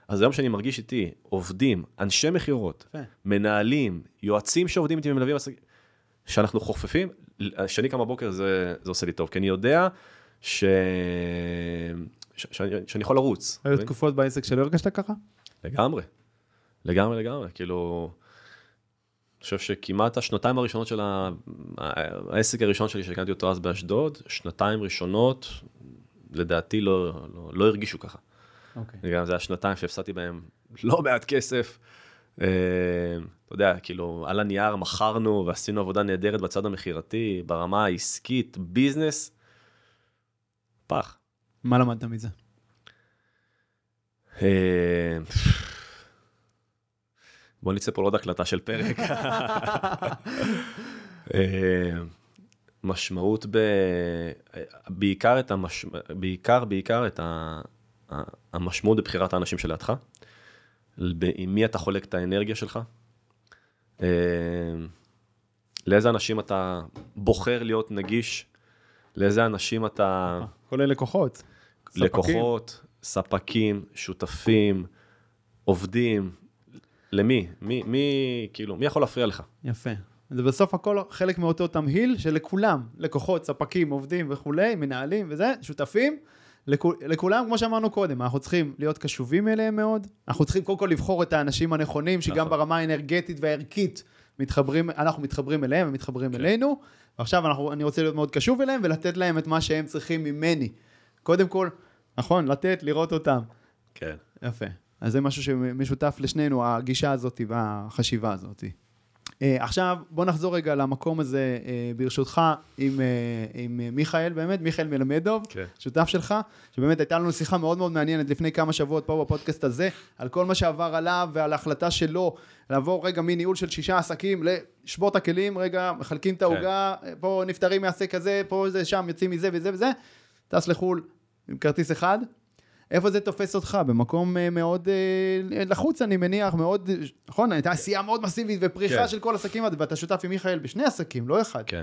Speaker 1: אז היום שאני מרגיש איתי עובדים, אנשי מכירות. מנהלים, יועצים שעובדים איתי ומלווים עסקים, שאנחנו חופפים, כשאני קם בבוקר זה, זה עושה לי טוב, כי אני יודע ש... ש... שאני, שאני יכול לרוץ.
Speaker 2: היו? תקופות בעסק שלא הרגשת ככה?
Speaker 1: לגמרי, לגמרי לגמרי, כאילו, אני חושב שכמעט השנתיים הראשונות של ה... העסק הראשון שלי שהקמתי אותו אז באשדוד, שנתיים ראשונות, לדעתי לא, לא, לא הרגישו ככה.
Speaker 2: אוקיי.
Speaker 1: גם זה היה שנתיים שהפסדתי בהם לא מעט כסף. אה, אתה יודע, כאילו, על הנייר מכרנו ועשינו עבודה נהדרת בצד המכירתי, ברמה העסקית, ביזנס, פח.
Speaker 2: מה למדת מזה?
Speaker 1: בוא נצא פה לעוד הקלטה של פרק. [laughs] אה, משמעות ב... בעיקר את המש... בעיקר, בעיקר את ה... המשמעות בבחירת האנשים שלידך, עם מי אתה חולק את האנרגיה שלך, אה, לאיזה אנשים אתה בוחר להיות נגיש, לאיזה אנשים אתה...
Speaker 2: כולל לקוחות.
Speaker 1: לקוחות, ספקים, שותפים, עובדים, למי? מי, מי, כאילו, מי יכול להפריע לך?
Speaker 2: יפה. זה בסוף הכל חלק מאותו תמהיל שלכולם, לקוחות, ספקים, עובדים וכולי, מנהלים וזה, שותפים, לכול, לכולם, כמו שאמרנו קודם, אנחנו צריכים להיות קשובים אליהם מאוד, אנחנו צריכים קודם כל לבחור את האנשים הנכונים, שגם נכון. ברמה האנרגטית והערכית מתחברים, אנחנו מתחברים אליהם ומתחברים כן. אלינו, ועכשיו אנחנו, אני רוצה להיות מאוד קשוב אליהם ולתת להם את מה שהם צריכים ממני. קודם כל, נכון, לתת, לראות אותם.
Speaker 1: כן.
Speaker 2: יפה. אז זה משהו שמשותף לשנינו, הגישה הזאת והחשיבה הזאת. Uh, עכשיו, בוא נחזור רגע למקום הזה, uh, ברשותך, עם, uh, עם מיכאל, באמת, מיכאל מלמדוב, okay. כן. שותף שלך, שבאמת הייתה לנו שיחה מאוד מאוד מעניינת לפני כמה שבועות פה בפודקאסט הזה, על כל מה שעבר עליו ועל ההחלטה שלו לעבור רגע מניהול של שישה עסקים לשבור את הכלים, רגע, מחלקים את כן. העוגה, okay. פה נפטרים מעסק כזה, פה זה שם, יוצאים מזה וזה וזה, טס לחו"ל עם כרטיס אחד, איפה זה תופס אותך? במקום אה, מאוד אה, לחוץ, אני מניח, מאוד, נכון? הייתה עשייה מאוד מסיבית ופריחה כן. של כל עסקים, ואתה שותף עם מיכאל בשני עסקים, לא אחד.
Speaker 1: כן,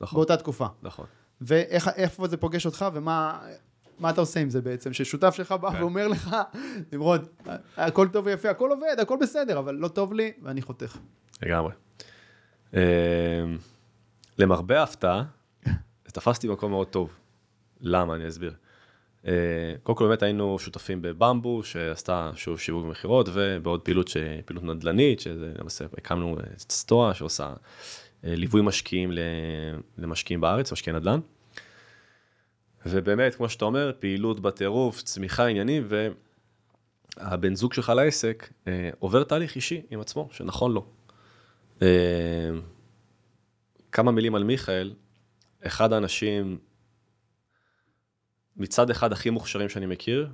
Speaker 1: נכון.
Speaker 2: באותה תקופה.
Speaker 1: נכון.
Speaker 2: ואיפה זה פוגש אותך, ומה מה אתה עושה עם זה בעצם? ששותף שלך בא כן. ואומר לך, נמרוד, הכל טוב ויפה, הכל עובד, הכל בסדר, אבל לא טוב לי, ואני חותך.
Speaker 1: לגמרי. אמ, למרבה ההפתעה, [laughs] תפסתי מקום מאוד טוב. למה? אני אסביר. אה, קודם כל באמת היינו שותפים בבמבו שעשתה שוב שיווק ומכירות ובעוד פעילות. פעילות נדל"נית שלמעשה הקמנו את סטואה שעושה אה, ליווי משקיעים למשקיעים בארץ, משקיעי נדל"ן. ובאמת כמו שאתה אומר פעילות בטירוף, צמיחה עניינים והבן זוג שלך לעסק אה, עובר תהליך אישי עם עצמו שנכון לו. כמה מילים על מיכאל, אחד האנשים מצד אחד הכי מוכשרים שאני מכיר,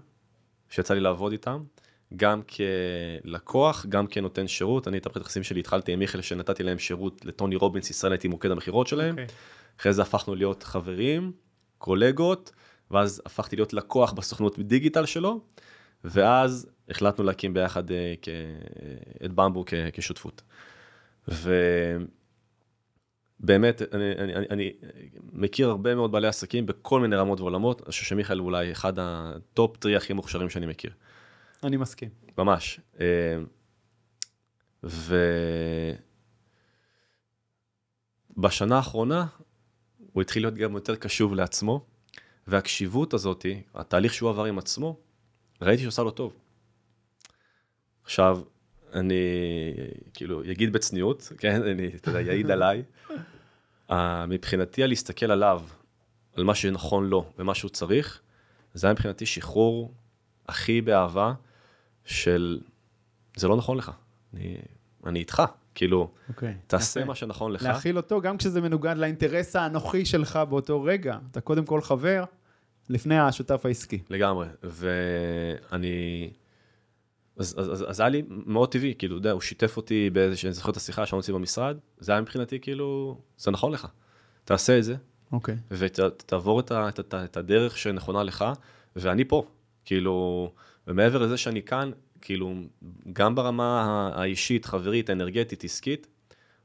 Speaker 1: שיצא לי לעבוד איתם, גם כלקוח, גם כנותן שירות. אני את הפרט היחסים שלי התחלתי עם מיכאל, שנתתי להם שירות לטוני רובינס, ישראל הייתי מוקד המכירות שלהם. Okay. אוקיי. אחרי זה הפכנו להיות חברים, קולגות, ואז הפכתי להיות לקוח בסוכנות דיגיטל שלו, ואז החלטנו להקים ביחד uh, כ... את במבו. כשותפות. ו... באמת, אני, אני, אני, אני מכיר הרבה מאוד בעלי עסקים בכל מיני רמות ועולמות, אני חושב שמיכאל הוא אולי אחד ה top three הכי מוכשרים שאני מכיר.
Speaker 2: אני מסכים.
Speaker 1: ממש. אה, ובשנה האחרונה הוא התחיל להיות גם יותר קשוב לעצמו, והקשיבות הזאת, התהליך שהוא עבר עם עצמו, ראיתי שעושה לו טוב. עכשיו, אני כאילו אגיד בצניעות, כן, אני, אתה יודע, יעיד עליי. Uh, מבחינתי, על להסתכל עליו, על מה שנכון לו ומה שהוא צריך, זה היה מבחינתי שחרור הכי באהבה של, זה לא נכון לך, אני, אני איתך, כאילו, okay, אוקיי, תעשה okay. מה שנכון לך.
Speaker 2: להכיל אותו גם כשזה מנוגד לאינטרס האנוכי שלך באותו רגע. אתה קודם כל חבר, לפני השותף העסקי.
Speaker 1: לגמרי, ואני... אז, אז, אז, אז היה לי מאוד טבעי, כאילו, יודע, הוא שיתף אותי באיזה, שאני זוכר את השיחה שאמרתי במשרד, זה היה מבחינתי כאילו, זה נכון לך, תעשה את זה,
Speaker 2: אוקיי.
Speaker 1: Okay. ותעבור את, את, את, את הדרך שנכונה לך, ואני פה, כאילו, ומעבר לזה שאני כאן, כאילו, גם ברמה האישית, חברית, אנרגטית, עסקית,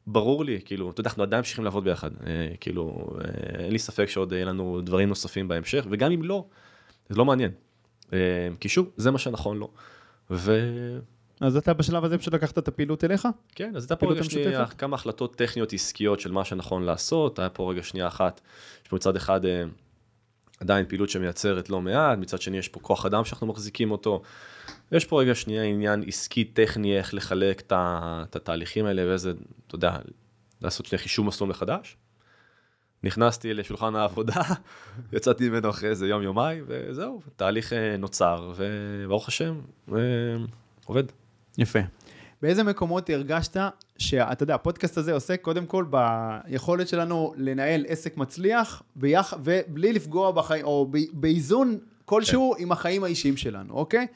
Speaker 1: ברור לי, כאילו, אתה יודע, אנחנו עדיין ממשיכים לעבוד ביחד, אה, כאילו, אה, אין לי ספק שעוד יהיה לנו דברים נוספים בהמשך, וגם אם לא, זה לא מעניין. אה, כי שוב, זה מה שנכון לו. ו...
Speaker 2: אז אתה בשלב הזה פשוט לקחת את הפעילות אליך?
Speaker 1: כן, אז הייתה פה רגע שנייה כמה החלטות טכניות עסקיות של מה שנכון לעשות, היה פה רגע שנייה אחת, יש פה מצד אחד אה, עדיין פעילות שמייצרת לא מעט, מצד שני יש פה כוח אדם שאנחנו מחזיקים אותו, יש פה רגע שנייה עניין עסקי טכני איך לחלק את, את התהליכים האלה ואיזה, אתה יודע, לעשות שני חישוב מסלול מחדש. נכנסתי לשולחן העבודה, [laughs] יצאתי ממנו אחרי איזה יום יומיים, וזהו, תהליך אה, נוצר, וברוך השם, אה, עובד.
Speaker 2: יפה. באיזה מקומות הרגשת שאתה יודע, הפודקאסט הזה עוסק קודם כל ביכולת שלנו לנהל עסק מצליח ביח, ובלי לפגוע בחיים, או באיזון כלשהו עם החיים האישיים שלנו, אוקיי?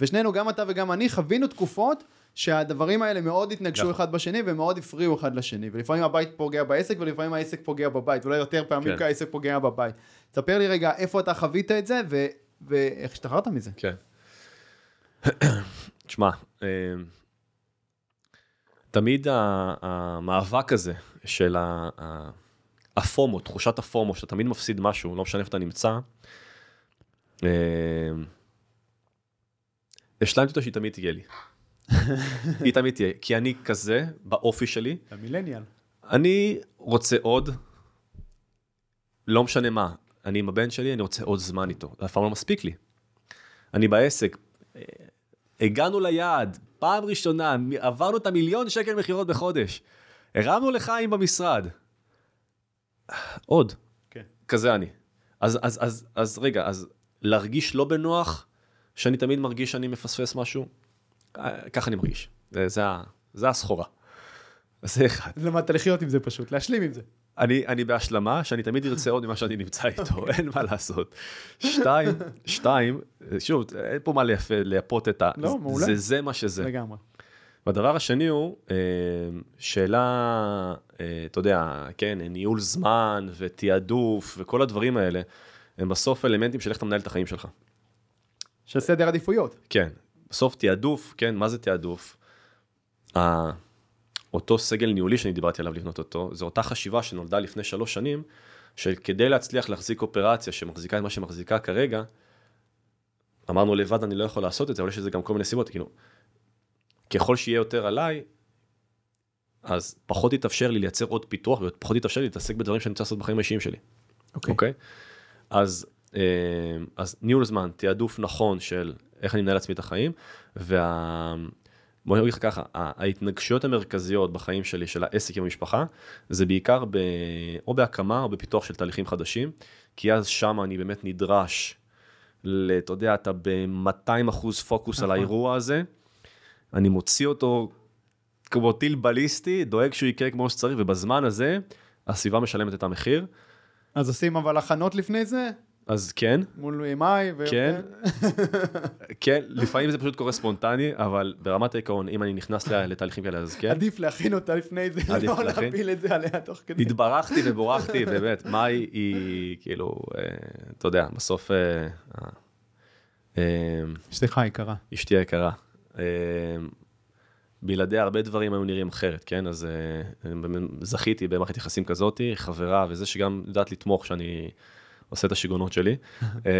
Speaker 2: ושנינו, גם אתה וגם אני, חווינו תקופות שהדברים האלה מאוד התנגשו
Speaker 1: נכון.
Speaker 2: אחד בשני ומאוד הפריעו אחד לשני. ולפעמים הבית פוגע בעסק ולפעמים העסק פוגע בבית, אולי יותר פעמים
Speaker 1: כן.
Speaker 2: העסק פוגע בבית. תספר לי רגע איפה אתה חווית את זה ו- ואיך השתחררת מזה.
Speaker 1: כן. [clears throat] תשמע, אה, תמיד המאבק הזה של הפומו, תחושת הפומו, שאתה תמיד מפסיד משהו, לא משנה איפה אתה נמצא, אה, השלמתי אותו שהיא תמיד תהיה לי. היא תמיד תהיה, כי אני כזה, באופי שלי,
Speaker 2: אתה מילניאל.
Speaker 1: אני רוצה עוד, לא משנה מה, אני עם הבן שלי, אני רוצה עוד זמן איתו, זה אף פעם לא מספיק לי. אני בעסק, אה, הגענו ליעד, פעם ראשונה, עברנו את המיליון שקל מכירות בחודש, הרמנו לחיים במשרד. עוד,
Speaker 2: כן.
Speaker 1: כזה אני. אז, אז, אז, אז רגע, אז להרגיש לא בנוח, שאני תמיד מרגיש שאני מפספס משהו, ככה אני מרגיש. זה, זה, זה הסחורה. זה אחד.
Speaker 2: למדת לחיות עם זה פשוט, להשלים עם זה.
Speaker 1: אני, אני בהשלמה, שאני תמיד ארצה עוד ממה שאני נמצא איתו, אין מה לעשות. שתיים, שתיים, שוב, אין פה מה לייפה, לייפות את ה...
Speaker 2: לא, מעולה.
Speaker 1: זה, זה מה שזה.
Speaker 2: לגמרי.
Speaker 1: והדבר השני הוא, אה, שאלה, אה, אתה יודע, כן, ניהול זמן ותעדוף וכל הדברים האלה, הם בסוף אלמנטים של איך אתה מנהל את החיים שלך.
Speaker 2: של סדר עדיפויות.
Speaker 1: כן, בסוף תעדוף, כן, מה זה תעדוף? אותו סגל ניהולי שאני דיברתי עליו לבנות אותו, זו אותה חשיבה שנולדה לפני שלוש שנים, של כדי להצליח להחזיק אופרציה שמחזיקה את מה שמחזיקה כרגע, אמרנו לבד אני לא יכול לעשות את זה, אבל יש לזה גם כל מיני סיבות, כאילו, ככל שיהיה יותר עליי, אז פחות יתאפשר לי לייצר עוד פיתוח, ופחות יתאפשר לי להתעסק בדברים שאני צריך לעשות בחיים האישיים שלי.
Speaker 2: אוקיי.
Speaker 1: אוקיי? אז, אה, אז ניהול זמן, תעדוף נכון של איך אני מנהל לעצמי את החיים, וה... בוא נגיד לך ככה, ההתנגשויות המרכזיות בחיים שלי, של העסק עם המשפחה, זה בעיקר ב... או בהקמה או בפיתוח של תהליכים חדשים, כי אז שם אני באמת נדרש, אתה יודע, אתה ב-200 אחוז פוקוס על
Speaker 2: נכון.
Speaker 1: האירוע הזה, אני מוציא אותו כמו טיל בליסטי, דואג שהוא יקרה כמו שצריך, ובזמן הזה, הסביבה משלמת את המחיר.
Speaker 2: אז עושים אבל הכנות לפני זה,
Speaker 1: אז כן,
Speaker 2: מול מאי. ו-
Speaker 1: כן, כן, לפעמים זה פשוט קורה ספונטני, אבל ברמת העיקרון, אם אני נכנס לתהליכים כאלה, אז כן.
Speaker 2: עדיף להכין אותה לפני זה, לא. להפיל את זה עליה תוך כדי.
Speaker 1: התברכתי ובורכתי, [laughs] באמת, מאי היא כאילו, אה, אתה יודע, בסוף אה, אה,
Speaker 2: אשתך יקרה.
Speaker 1: אשתי היקרה. בלעדיה הרבה דברים היו נראים אחרת, כן? אז זכיתי במערכת יחסים כזאתי, חברה וזה שגם יודעת לתמוך שאני עושה את השיגעונות שלי. [laughs] אה,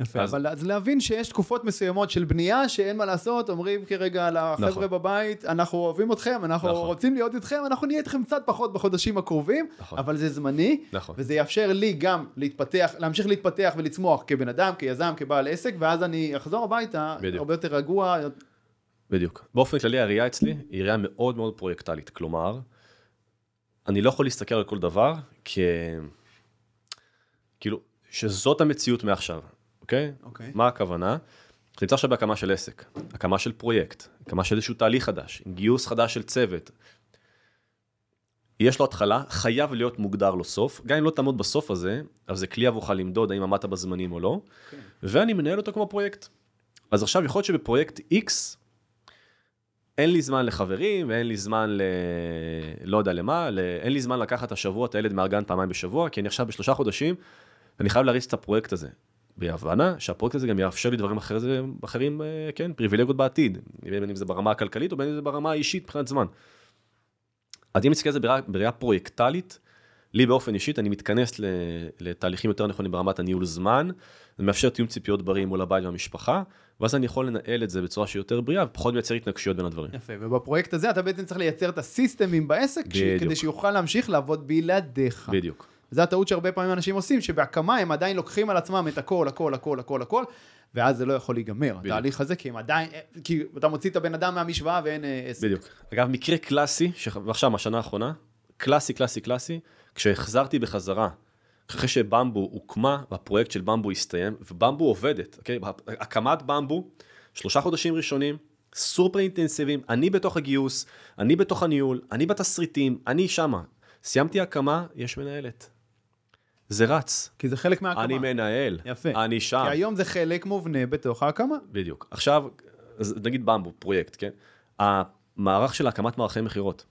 Speaker 2: יפה,
Speaker 1: אז-
Speaker 2: אבל אז להבין שיש תקופות מסוימות של בנייה שאין מה לעשות, אומרים כרגע לחבר'ה
Speaker 1: נכון.
Speaker 2: בבית, אנחנו אוהבים אתכם, אנחנו
Speaker 1: נכון.
Speaker 2: רוצים להיות איתכם, אנחנו נהיה איתכם קצת פחות בחודשים הקרובים,
Speaker 1: נכון.
Speaker 2: אבל זה זמני,
Speaker 1: נכון.
Speaker 2: וזה יאפשר לי גם להתפתח, להמשיך להתפתח ולצמוח כבן אדם, כיזם, כבעל עסק, ואז אני אחזור הביתה
Speaker 1: בדיוק.
Speaker 2: הרבה יותר רגוע,
Speaker 1: בדיוק. באופן כללי הראייה אצלי היא ראייה מאוד מאוד פרויקטלית. כלומר, אני לא יכול להסתכל על כל דבר כ... כאילו, שזאת המציאות מעכשיו, אוקיי?
Speaker 2: אוקיי.
Speaker 1: מה הכוונה? אתה נמצא עכשיו בהקמה של עסק, הקמה של פרויקט, הקמה של איזשהו תהליך חדש, גיוס חדש של צוות. יש לו התחלה, חייב להיות מוגדר לו סוף, גם אם לא תעמוד בסוף הזה, אז זה כלי עבורך למדוד האם עמדת בזמנים או לא, ואני מנהל אותו כמו פרויקט. אז עכשיו יכול להיות שבפרויקט X, אין לי זמן לחברים, ואין לי זמן ל... לא יודע למה, ל... אין לי זמן לקחת השבוע את הילד מהגן פעמיים בשבוע, כי אני עכשיו בשלושה חודשים, אני חייב להריץ את הפרויקט הזה. בהבנה שהפרויקט הזה גם יאפשר לי דברים אחרים, אחרים אה, כן, פריבילגיות בעתיד, בין אם זה ברמה הכלכלית או בין אם זה ברמה האישית מבחינת זמן. אז אם נסתכל על זה בראייה, בראייה פרויקטלית, לי באופן אישית, אני מתכנס לתהליכים יותר נכונים ברמת הניהול זמן, זה מאפשר תיאום ציפיות בריא מול הבית והמשפחה, ואז אני יכול לנהל את זה בצורה שהיא יותר בריאה, ופחות מייצר התנגשויות בין הדברים.
Speaker 2: יפה, ובפרויקט הזה אתה בעצם צריך לייצר את הסיסטמים בעסק,
Speaker 1: בדיוק.
Speaker 2: כדי שיוכל להמשיך לעבוד בלעדיך.
Speaker 1: בדיוק.
Speaker 2: זו הטעות שהרבה פעמים אנשים עושים, שבהקמה הם עדיין לוקחים על עצמם את הכל, הכל, הכל, הכל, הכל, ואז זה לא יכול להיגמר, התהליך הזה, כי הם עדיין, כי אתה מוציא את הבן אדם מהמשוואה ואין אה, עסק.
Speaker 1: בדיוק. אגב, מקרה קלאסי, ועכשיו, מהשנה האחרונה, קלאסי, קלאסי, קלאסי, כשהחזרתי בחזרה, אחרי שבמבו הוקמה והפרויקט של במבו הסתיים, ובמבו עובדת, אוקיי? הקמת במבו, שלושה חודשים ראשונים, סופר אינטנסיביים, אני בתוך הגיוס, אני בתוך הניהול, אני בתסריטים, אני שמה. סיימתי הקמה, יש מנהלת. זה רץ.
Speaker 2: כי זה חלק מההקמה.
Speaker 1: אני מנהל,
Speaker 2: יפה.
Speaker 1: אני שם.
Speaker 2: כי היום זה חלק מובנה בתוך ההקמה.
Speaker 1: בדיוק. עכשיו, נגיד במבו, פרויקט, כן? המערך של הקמת מערכי מכירות.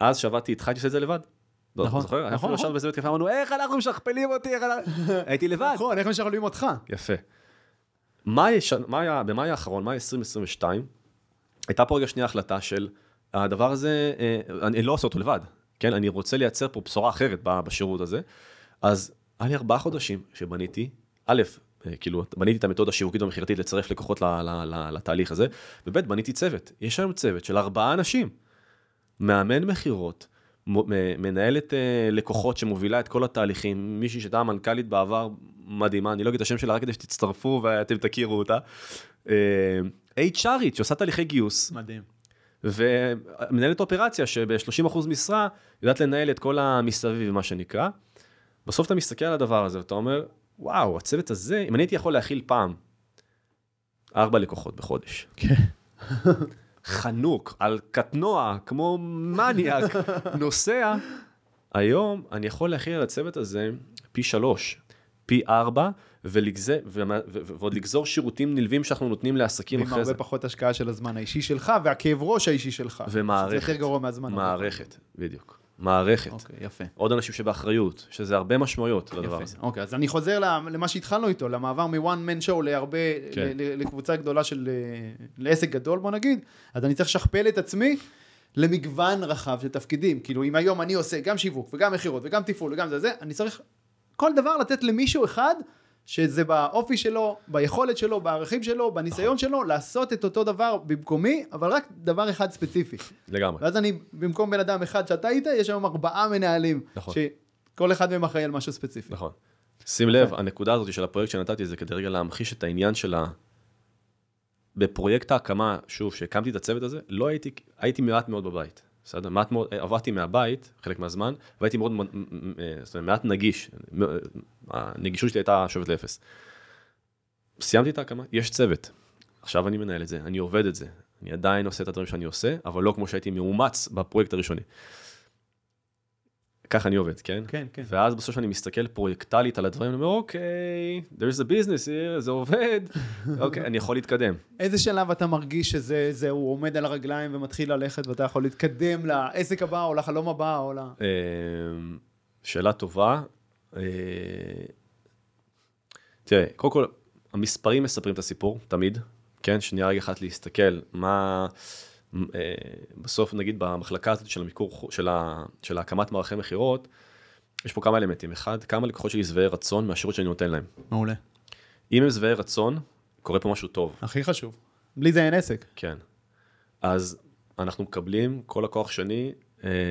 Speaker 1: אז שעבדתי איתך, הייתי עושה את זה לבד. לא,
Speaker 2: נכון,
Speaker 1: זוכר?
Speaker 2: נכון, נכון.
Speaker 1: ישבנו באיזה בית קפה, אמרנו, איך אנחנו משכפלים אותי, איך אנחנו... [laughs] הייתי לבד.
Speaker 2: נכון, איך משכללים אותך?
Speaker 1: יפה. במאי האחרון, מאי 2022, הייתה פה רגע שנייה החלטה של הדבר הזה, אה, אני לא עושה אותו לבד, כן? אני רוצה לייצר פה בשורה אחרת בשירות הזה. אז היה לי ארבעה חודשים שבניתי, א', אה, כאילו, בניתי את המתודה השיווקית והמכירתית לצרף לקוחות לתהליך הזה, וב', בניתי צוות. יש היום צוות של ארבעה אנשים. מאמן מכירות, מנהלת אה, לקוחות שמובילה את כל התהליכים, מישהי שהייתה מנכ"לית בעבר מדהימה, אני לא אגיד את השם שלה רק כדי שתצטרפו ואתם תכירו אותה. אה, HRית שעושה תהליכי גיוס,
Speaker 2: מדהים.
Speaker 1: ומנהלת אופרציה שב-30% משרה יודעת לנהל את כל המסביב, מה שנקרא. בסוף אתה מסתכל על הדבר הזה ואתה אומר, וואו, הצוות הזה, אם אני הייתי יכול להכיל פעם ארבע לקוחות בחודש.
Speaker 2: כן.
Speaker 1: חנוק, על קטנוע, כמו מניאק, [laughs] נוסע. היום אני יכול להכיל על הצוות הזה פי שלוש, פי ארבע, ולגזר, ומה- ו- ו- ועוד לגזור שירותים נלווים שאנחנו נותנים לעסקים
Speaker 2: עם
Speaker 1: אחרי
Speaker 2: הרבה
Speaker 1: זה.
Speaker 2: פחות השקעה של הזמן האישי שלך, והכאב ראש האישי שלך.
Speaker 1: ומערכת.
Speaker 2: זה יותר גרוע מהזמן.
Speaker 1: מערכת, בדיוק. מערכת.
Speaker 2: אוקיי, יפה.
Speaker 1: עוד אנשים שבאחריות, שזה הרבה משמעויות לדבר. הזה.
Speaker 2: אוקיי, אז אני חוזר למה שהתחלנו איתו, למעבר מ-one man show להרבה,
Speaker 1: כן.
Speaker 2: לקבוצה גדולה של, אה, לעסק גדול בוא נגיד, אז אני צריך לשכפל את עצמי למגוון רחב של תפקידים. כאילו אם היום אני עושה גם שיווק וגם מכירות וגם תפעול וגם זה זה, אני צריך כל דבר לתת למישהו אחד. שזה באופי שלו, ביכולת שלו, בערכים שלו, בניסיון שלו, לעשות את אותו דבר במקומי, אבל רק דבר אחד ספציפי.
Speaker 1: לגמרי.
Speaker 2: ואז אני, במקום בן אדם אחד שאתה היית, יש היום ארבעה מנהלים.
Speaker 1: נכון.
Speaker 2: שכל אחד מהם אחראי על משהו ספציפי.
Speaker 1: נכון. שים לב, הנקודה הזאת של הפרויקט שנתתי זה כדי רגע להמחיש את העניין של ה... בפרויקט ההקמה, שוב, שהקמתי את הצוות הזה, לא הייתי, הייתי מעט מאוד בבית. בסדר? מעט מאוד, עבדתי מהבית חלק מהזמן, והייתי מאוד, מאוד, זאת אומרת, מעט נגיש. הנגישות שלי הייתה שואבת לאפס. סיימתי את ההקמה, יש צוות. עכשיו אני מנהל את זה, אני עובד את זה. אני עדיין עושה את הדברים שאני עושה, אבל לא כמו שהייתי מאומץ בפרויקט הראשוני. ככה אני עובד, כן?
Speaker 2: כן, כן.
Speaker 1: ואז בסוף אני מסתכל פרויקטלית על הדברים, אני אומר, אוקיי, there's a business here, זה עובד, [laughs] אוקיי, אני יכול להתקדם.
Speaker 2: איזה שלב אתה מרגיש שזה, זה, הוא עומד על הרגליים ומתחיל ללכת ואתה יכול להתקדם לעסק הבא או לחלום הבא או ל...
Speaker 1: אמ, שאלה טובה. אה, תראה, קודם כל, המספרים מספרים את הסיפור, תמיד, כן? שנייה רגע אחת להסתכל, מה... בסוף נגיד במחלקה הזאת של המיקור, של, ה, של הקמת מערכי מכירות, יש פה כמה אלמנטים. אחד, כמה לקוחות שלי שבעי רצון מהשירות שאני נותן להם.
Speaker 2: מעולה.
Speaker 1: אם הם שבעי רצון, קורה פה משהו טוב.
Speaker 2: הכי חשוב. בלי זה אין עסק.
Speaker 1: כן. אז אנחנו מקבלים, כל לקוח שני,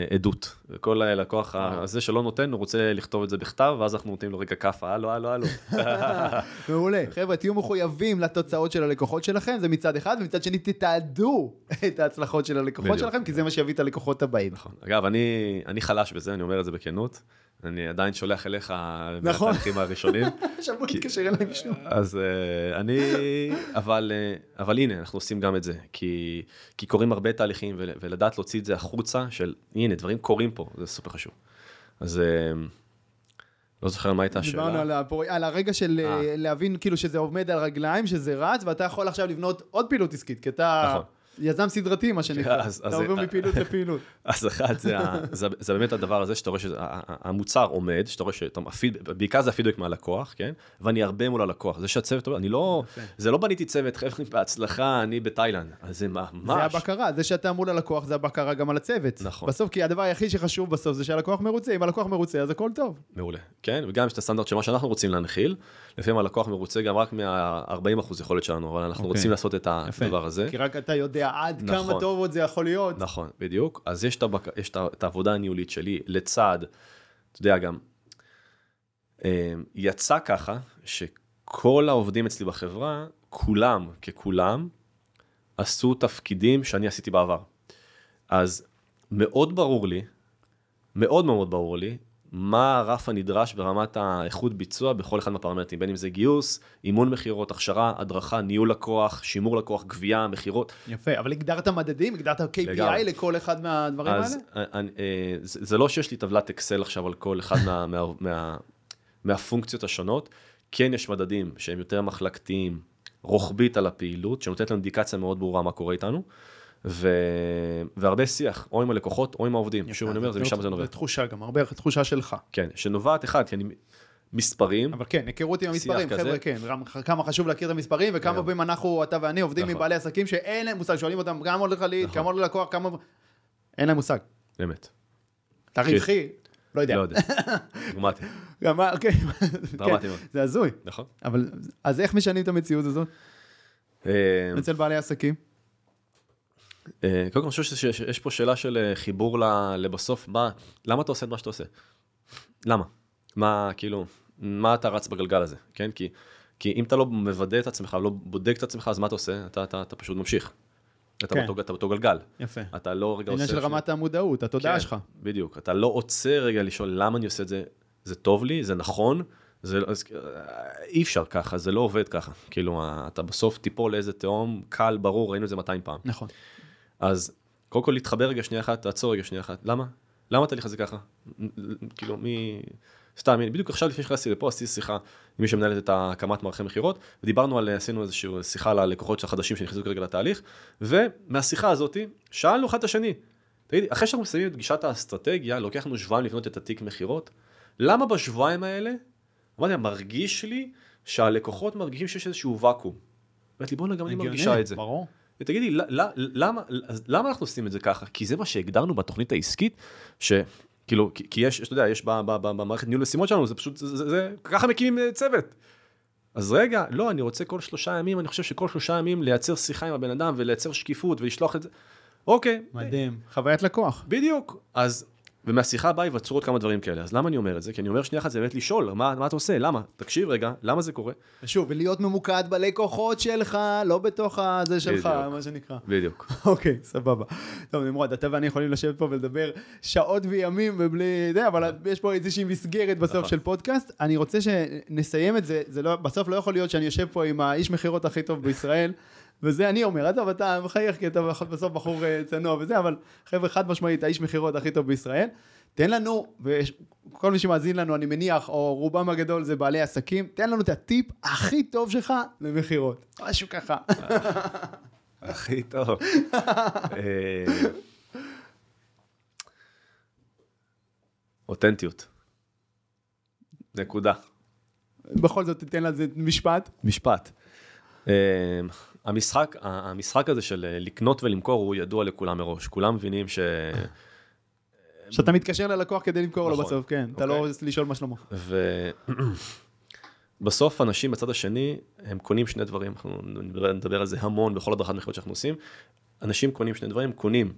Speaker 1: עדות. וכל הלקוח הזה שלא נותן, הוא רוצה לכתוב את זה בכתב, ואז אנחנו נותנים לו רגע כאפה, הלו, הלו, הלו. [laughs]
Speaker 2: מעולה. חבר'ה, תהיו מחויבים לתוצאות של הלקוחות שלכם, זה מצד אחד, ומצד שני תתעדו [laughs] את ההצלחות של הלקוחות. שלכם, כי זה מה שיביא את הלקוחות הבאים.
Speaker 1: נכון. אגב, אני, אני חלש בזה, אני אומר את זה בכנות. אני עדיין שולח אליך
Speaker 2: נכון.
Speaker 1: מהתהליכים הראשונים. [laughs]
Speaker 2: עכשיו בוא נתקשר אליי מישהו.
Speaker 1: אז אה, אני, אבל, אה, אבל הנה, אנחנו עושים גם את זה, כי, כי קורים הרבה תהליכים, ול- ולדעת להוציא את זה החוצה, של הנה, דברים קורים פה, זה סופר חשוב. אז אה, לא זוכר מה הייתה השאלה.
Speaker 2: דיברנו על, הפור... על הרגע של.
Speaker 1: אה.
Speaker 2: להבין כאילו שזה עומד על רגליים, שזה רץ, ואתה יכול עכשיו לבנות עוד פעילות עסקית, כי אתה
Speaker 1: נכון.
Speaker 2: יזם סדרתי, מה שנקרא. אתה עובר מפעילות [laughs] לפעילות.
Speaker 1: אז אחד זה, באמת הדבר הזה שאתה רואה שהמוצר עומד, שאתה רואה שאתה, הפיד- בעיקר זה הפידבק מהלקוח, כן? ואני הרבה מול הלקוח, זה שהצוות, אני לא, זה לא בניתי צוות, חבר'ה, בהצלחה, אני בתאילנד, אז זה ממש,
Speaker 2: זה הבקרה, זה שאתה מול הלקוח, זה הבקרה גם על הצוות.
Speaker 1: נכון.
Speaker 2: בסוף, כי הדבר היחיד שחשוב בסוף זה שהלקוח מרוצה, אם הלקוח מרוצה אז הכל טוב.
Speaker 1: מעולה, כן? וגם יש את הסטנדרט של מה שאנחנו רוצים להנחיל, לפעמים הלקוח מרוצה גם רק מה-40% יכולת שלנו, אבל אנחנו
Speaker 2: אוקיי.
Speaker 1: רוצים לעשות את הדבר הזה.
Speaker 2: כי רק אתה יודע עד כמה
Speaker 1: נכון.
Speaker 2: טוב עוד זה יכול להיות.
Speaker 1: נכון, בדיוק. אז יש את, הבק... יש את העבודה הניהולית שלי לצד, אתה יודע גם, אה, יצא ככה שכל העובדים אצלי בחברה, כולם ככולם, עשו תפקידים שאני עשיתי בעבר. אז מאוד ברור לי, מאוד מאוד ברור לי, מה הרף הנדרש ברמת האיכות ביצוע בכל אחד מהפרמטרים, בין אם זה גיוס, אימון מכירות, הכשרה, הדרכה, ניהול לקוח, שימור לקוח, גבייה, מכירות.
Speaker 2: יפה, אבל הגדרת מדדים, הגדרת KPI
Speaker 1: לגמרי.
Speaker 2: לכל אחד מהדברים האלה?
Speaker 1: אז אני, אה, זה, זה לא שיש לי טבלת אקסל עכשיו על כל אחד מה, מה, מה, מהפונקציות השונות. כן יש מדדים שהם יותר מחלקתיים, רוחבית על הפעילות, שנותנת לנו אינדיקציה מאוד ברורה מה קורה איתנו, ו... והרבה שיח, או עם הלקוחות או עם העובדים. שוב אני אומר, זה משם זה נובע.
Speaker 2: זה תחושה גם, הרבה תחושה שלך.
Speaker 1: כן, שנובעת אחד, כי אני... מספרים.
Speaker 2: אבל כן, היכרות עם המספרים, חבר'ה, כן, כמה חשוב להכיר את המספרים, וכמה פעמים אנחנו, אתה ואני, עובדים עם נכון. בעלי עסקים שאין להם מושג, שואלים אותם, כמה עולה לך ליד, נכון. כמה עולה לקוח, כמה... אין להם מושג.
Speaker 1: אמת.
Speaker 2: תריחי, לא יודע.
Speaker 1: לא יודע, [laughs] דרמטי.
Speaker 2: גם אוקיי.
Speaker 1: דרמטי מאוד.
Speaker 2: זה הזוי.
Speaker 1: נכון.
Speaker 2: אבל, אז איך משנים את המציאות הזאת? אה, אצל בעלי עסקים?
Speaker 1: אה, קודם כל, אני חושב שיש פה שאלה של אה, חיבור לבסוף, למה אתה עושה את מה שאתה עושה? למה? מה, כאילו, מה אתה רץ בגלגל הזה, כן? כי, כי אם אתה לא מוודא את עצמך, לא בודק את עצמך, אז מה אתה עושה? אתה, אתה, אתה פשוט ממשיך. אתה, כן. באותו, אתה באותו גלגל.
Speaker 2: יפה.
Speaker 1: אתה לא רגע
Speaker 2: עושה... עניין של רמת המודעות, התודעה כן, שלך.
Speaker 1: בדיוק. אתה לא עוצר רגע לשאול למה אני עושה את זה, זה טוב לי, זה נכון, זה, אז, אי אפשר ככה, זה לא עובד ככה. כאילו, אתה בסוף תיפול לאיזה תהום, קל, ברור, ראינו את זה 200 פעם.
Speaker 2: נכון.
Speaker 1: אז קודם כל להתחבר רגע שנייה אחת, תעצור רגע שנייה אחת. למה? למה התהליך הזה ככה? כאילו, מי... סתם, בדיוק עכשיו לפני שנכנסתי לפה עשיתי שיחה עם מי שמנהלת את הקמת מערכי מכירות, ודיברנו על, עשינו איזושהי שיחה על הלקוחות החדשים שנכנסו כרגע לתהליך, ומהשיחה הזאת שאלנו אחד את השני, תגידי, אחרי שאנחנו מסיימים את פגישת האסטרטגיה, לוקח לנו שבועיים לבנות את התיק מכירות, למה בשבועיים האלה, אמרתי, מרגיש לי שהלקוחות מרגישים שיש איזשהו ואקום. אמרתי לי, בואנה, גם אני מרגישה את זה.
Speaker 2: ברור.
Speaker 1: ותגידי, למה, למה אנחנו עושים את זה ככה? כי זה מה שהגדרנו בתוכנית העסקית, ש... כאילו, כי, כי יש, אתה יודע, יש במערכת ניהול משימות שלנו, זה פשוט, זה, זה, זה, ככה מקימים אה, צוות. אז רגע, לא, אני רוצה כל שלושה ימים, אני חושב שכל שלושה ימים לייצר שיחה עם הבן אדם ולייצר שקיפות ולשלוח את זה. אוקיי.
Speaker 2: מדהים, חוויית לקוח.
Speaker 1: בדיוק. אז ומהשיחה הבאה ייווצרו עוד כמה דברים כאלה. אז למה אני אומר את זה? כי אני אומר שנייה אחת, זה באמת לשאול, מה, מה אתה עושה? למה? תקשיב רגע, למה זה קורה?
Speaker 2: ושוב, ולהיות ממוקד בלקוחות שלך, לא בתוך הזה שלך, בדיוק, מה שנקרא.
Speaker 1: בדיוק. [laughs]
Speaker 2: אוקיי, סבבה. טוב, נמרוד, אתה ואני יכולים לשבת פה ולדבר שעות וימים ובלי... זה, אבל יש פה איזושהי מסגרת בסוף נכון. של פודקאסט. אני רוצה שנסיים את זה, זה לא, בסוף לא יכול להיות שאני יושב פה עם האיש מכירות הכי טוב בישראל. וזה אני אומר, עזוב, אתה מחייך כי אתה בסוף בחור אה, צנוע וזה, אבל חבר'ה, חד משמעית, האיש מכירות הכי טוב בישראל. תן לנו, וכל מי שמאזין לנו, אני מניח, או רובם הגדול זה בעלי עסקים, תן לנו את הטיפ הכי טוב שלך למכירות. משהו ככה. [laughs]
Speaker 1: הכי טוב. אה, אותנטיות. נקודה.
Speaker 2: בכל זאת תיתן לזה משפט.
Speaker 1: משפט. המשחק, המשחק הזה של אה, לקנות ולמכור הוא ידוע לכולם מראש. כולם מבינים ש...
Speaker 2: שאתה מתקשר ללקוח כדי למכור לו נכון. בסוף, כן. אתה לא אוקיי. לשאול מה שלמה.
Speaker 1: ובסוף [clears throat] אנשים בצד השני, הם קונים שני דברים, אנחנו נדבר על זה המון בכל הדרכת מכירות שאנחנו עושים. אנשים קונים שני דברים, קונים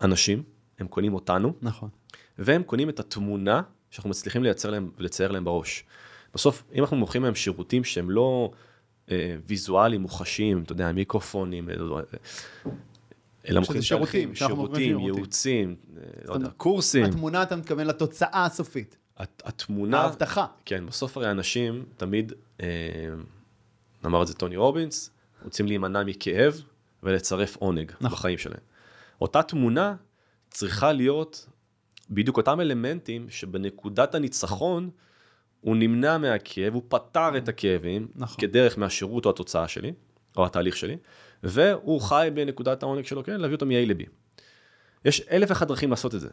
Speaker 1: אנשים, הם קונים אותנו.
Speaker 2: נכון.
Speaker 1: והם קונים את התמונה שאנחנו מצליחים לייצר להם ולצייר להם בראש. בסוף, אם אנחנו מוכרים להם שירותים שהם לא... אה, ויזואליים, מוחשיים, אתה יודע, מיקרופונים, אה,
Speaker 2: אלא מוכרים שירותים,
Speaker 1: שירותים, ייעוצים, אה, לא יודע, קורסים.
Speaker 2: התמונה, אתה מתכוון לתוצאה הסופית.
Speaker 1: התמונה,
Speaker 2: ההבטחה.
Speaker 1: כן, בסוף הרי אנשים תמיד, אמר את זה טוני רובינס, רוצים להימנע מכאב ולצרף עונג נכון. בחיים שלהם. אותה תמונה צריכה להיות בדיוק אותם אלמנטים שבנקודת הניצחון, הוא נמנע מהכאב, הוא פתר את הכאבים, נכון. כדרך מהשירות או התוצאה שלי, או התהליך שלי, והוא חי בנקודת העונג שלו, כן, להביא אותו מ-A ל-B. יש אלף ואחת דרכים לעשות את זה.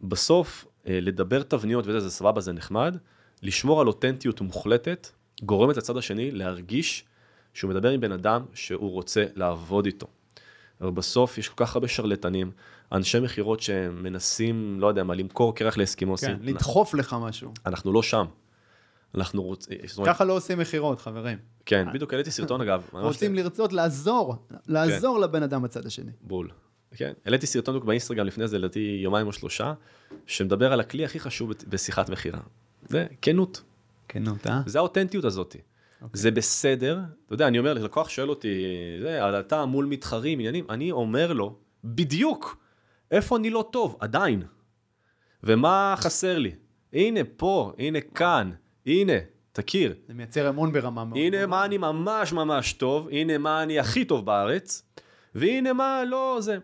Speaker 1: בסוף, אה, לדבר תבניות וזה, זה סבבה, זה נחמד, לשמור על אותנטיות מוחלטת, גורמת לצד השני להרגיש שהוא מדבר עם בן אדם שהוא רוצה לעבוד איתו. אבל בסוף יש כל כך הרבה שרלטנים, אנשי מכירות שמנסים, לא יודע מה, למכור קרח לאסקימוסים.
Speaker 2: כן, לדחוף לך משהו.
Speaker 1: אנחנו לא שם. אנחנו רוצים...
Speaker 2: ככה לא עושים מכירות, חברים.
Speaker 1: כן, בדיוק העליתי סרטון אגב. [laughs]
Speaker 2: רוצים לרצות לעזור, לעזור כן. לבן אדם בצד השני.
Speaker 1: בול. כן, העליתי סרטון באינסטגרם לפני זה, לדעתי יומיים או שלושה, שמדבר על הכלי הכי חשוב בשיחת מכירה. זה כנות.
Speaker 2: כנות, אה?
Speaker 1: זה האותנטיות הזאת. Okay. אוקיי. זה בסדר, אתה יודע, אני אומר, לקוח שואל אותי, זה, אתה מול מתחרים, עניינים, אני אומר לו, בדיוק, איפה אני לא טוב? עדיין. ומה חסר לי? הנה פה, הנה כאן, הנה, תכיר.
Speaker 2: זה מייצר אמון ברמה מאוד.
Speaker 1: הנה מה אני ממש ממש טוב, הנה מה אני הכי טוב בארץ, והנה מה לא זה.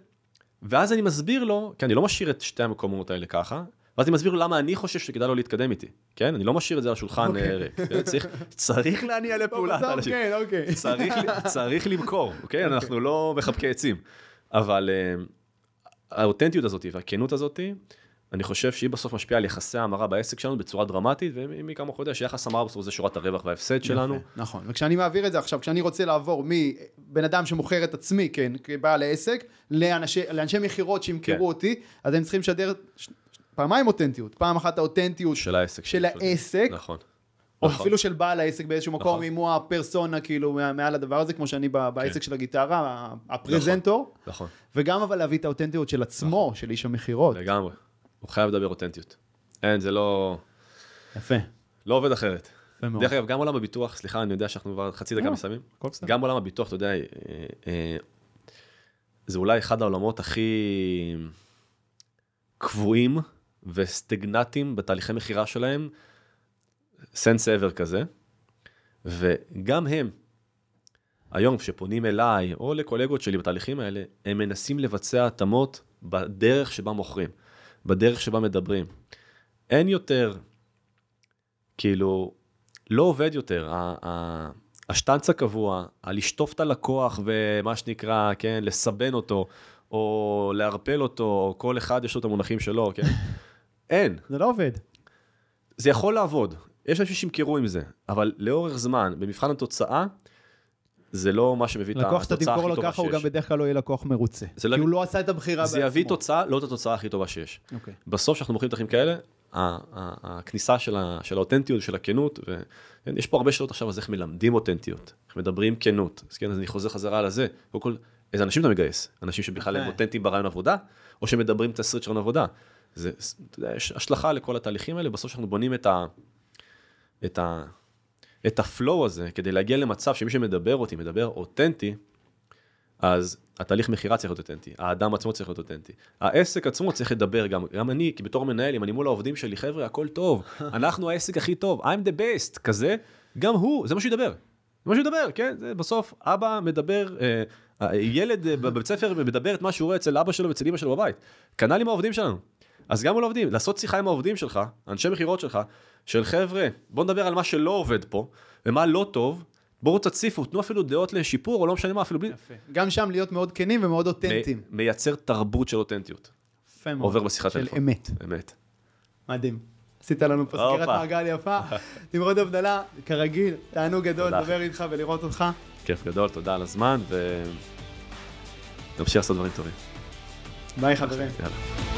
Speaker 1: ואז אני מסביר לו, כי אני לא משאיר את שתי המקומות האלה ככה, ואז אני מסביר לו למה אני חושב שכדאי לו להתקדם איתי, כן? אני לא משאיר את זה על השולחן
Speaker 2: אוקיי.
Speaker 1: אה, ריק. צריך, צריך להניע לפעולה האנשים.
Speaker 2: כן, אוקיי. [laughs]
Speaker 1: צריך, למכור, אוקיי? אנחנו לא מחבקי עצים. אבל אה, האותנטיות הזאת והכנות הזאת, אני חושב שהיא בסוף משפיעה על יחסי ההמרה בעסק שלנו בצורה דרמטית, ומי כמוך יודע שיחס המרה בסוף זה שורת הרווח וההפסד שלנו.
Speaker 2: נכון, וכשאני מעביר את זה עכשיו, כשאני רוצה לעבור מבן אדם שמוכר את עצמי, כן, כבעל העסק, לאנשי, לאנשי מכירות שימכרו
Speaker 1: כן.
Speaker 2: אותי, אז הם צריכים לשדר פעמיים אותנטיות, פעם אחת האותנטיות
Speaker 1: של העסק.
Speaker 2: של העסק,
Speaker 1: נכון.
Speaker 2: או
Speaker 1: נכון.
Speaker 2: אפילו של בעל העסק באיזשהו מקום,
Speaker 1: נכון.
Speaker 2: אם הוא הפרסונה כאילו מעל הדבר הזה, כמו שאני ב- בעסק של הגיטרה, הפרזנטור,
Speaker 1: נכון,
Speaker 2: וגם אבל להביא את האותנטיות של עצמו, של איש המכירות.
Speaker 1: לגמרי. הוא חייב לדבר אותנטיות. אין, זה לא...
Speaker 2: יפה,
Speaker 1: לא עובד אחרת. דרך אגב, גם עולם הביטוח, סליחה, אני יודע שאנחנו כבר חצי דקה
Speaker 2: לא,
Speaker 1: מסיימים. גם עולם הביטוח, אתה יודע, אה, אה, זה אולי אחד העולמות הכי קבועים וסטגנטיים בתהליכי מכירה שלהם, סנס אבר כזה, וגם הם, היום כשפונים אליי או לקולגות שלי בתהליכים האלה, הם מנסים לבצע התאמות בדרך שבה מוכרים, בדרך שבה מדברים. אין יותר, כאילו, לא עובד יותר. השטנץ הקבוע, הלשטוף את הלקוח ומה שנקרא, כן, לסבן אותו, או לערפל אותו, או כל אחד יש לו את המונחים שלו, כן? אין.
Speaker 2: זה לא עובד.
Speaker 1: זה יכול לעבוד, יש אנשים שימכרו עם זה, אבל לאורך זמן, במבחן התוצאה, זה לא מה שמביא את
Speaker 2: לקוח
Speaker 1: התוצאה
Speaker 2: שאתה
Speaker 1: הכי
Speaker 2: תמכור לו
Speaker 1: טובה
Speaker 2: ככה, הוא גם
Speaker 1: שיש.
Speaker 2: בדרך כלל לא יהיה לקוח מרוצה.
Speaker 1: זה לא-
Speaker 2: כי הוא לא עשה את הבחירה
Speaker 1: זה יביא תוצאה, לא את התוצאה הכי טובה שיש.
Speaker 2: אוקיי.
Speaker 1: בסוף, כשאנחנו מוכרים תכנים כאלה, הכניסה של ה- של האותנטיות, של הכנות, ויש פה הרבה שאלות עכשיו, אז איך מלמדים אותנטיות, איך מדברים כנות, אז כן, אז אני חוזר חזרה לזה, קודם כל, איזה אנשים אתה מגייס? אנשים שבכלל הם
Speaker 2: יפה.
Speaker 1: אותנטיים ברעיון עבודה, או שמדברים תסריט של עבודה. זה, אתה יודע, יש השלכה לכל התהליכים האלה, בסוף שאנחנו בונים את ה... את ה... את הפלואו הזה, כדי להגיע למצב שמי שמדבר אותי, מדבר אותנטי, אז התהליך מכירה צריך להיות אותנטי, האדם עצמו צריך להיות אותנטי, העסק עצמו צריך לדבר גם, גם אני, כי בתור מנהל, אם אני מול העובדים שלי, חבר'ה, הכל טוב, [laughs] אנחנו העסק הכי טוב, I'm the best, כזה, גם הוא, זה מה שהוא ידבר. זה מה שהוא ידבר, כן? זה בסוף, אבא מדבר, אה, ילד אה, בבית ספר מדבר את מה שהוא רואה אצל אבא שלו ואצל אמא שלו בבית. כנ"ל עם העובדים שלנו. אז גם מול העובדים, לעשות שיחה עם העובדים שלך, אנשי מכירות שלך, של חבר'ה, בוא נדבר על מה שלא עובד פה, ומה לא טוב, בואו תציפו, תנו אפילו דעות לשיפור, או לא משנה מה, אפילו בלי...
Speaker 2: יפה. גם שם להיות מאוד כנים ומאוד אותנטיים.
Speaker 1: מ- מייצר תרבות של אותנטיות.
Speaker 2: יפה מאוד.
Speaker 1: עובר בשיחת
Speaker 2: של
Speaker 1: טלפון.
Speaker 2: אמת.
Speaker 1: אמת.
Speaker 2: מדהים. עשית לנו פה סגירת. מעגל יפה. [laughs] נמרוד הבדלה, כרגיל, תענוג גדול. לדבר איתך ולראות אותך.
Speaker 1: כיף גדול, תודה על הזמן, ונמשיך לעשות דברים טובים.
Speaker 2: ביי חברים.
Speaker 1: יאללה.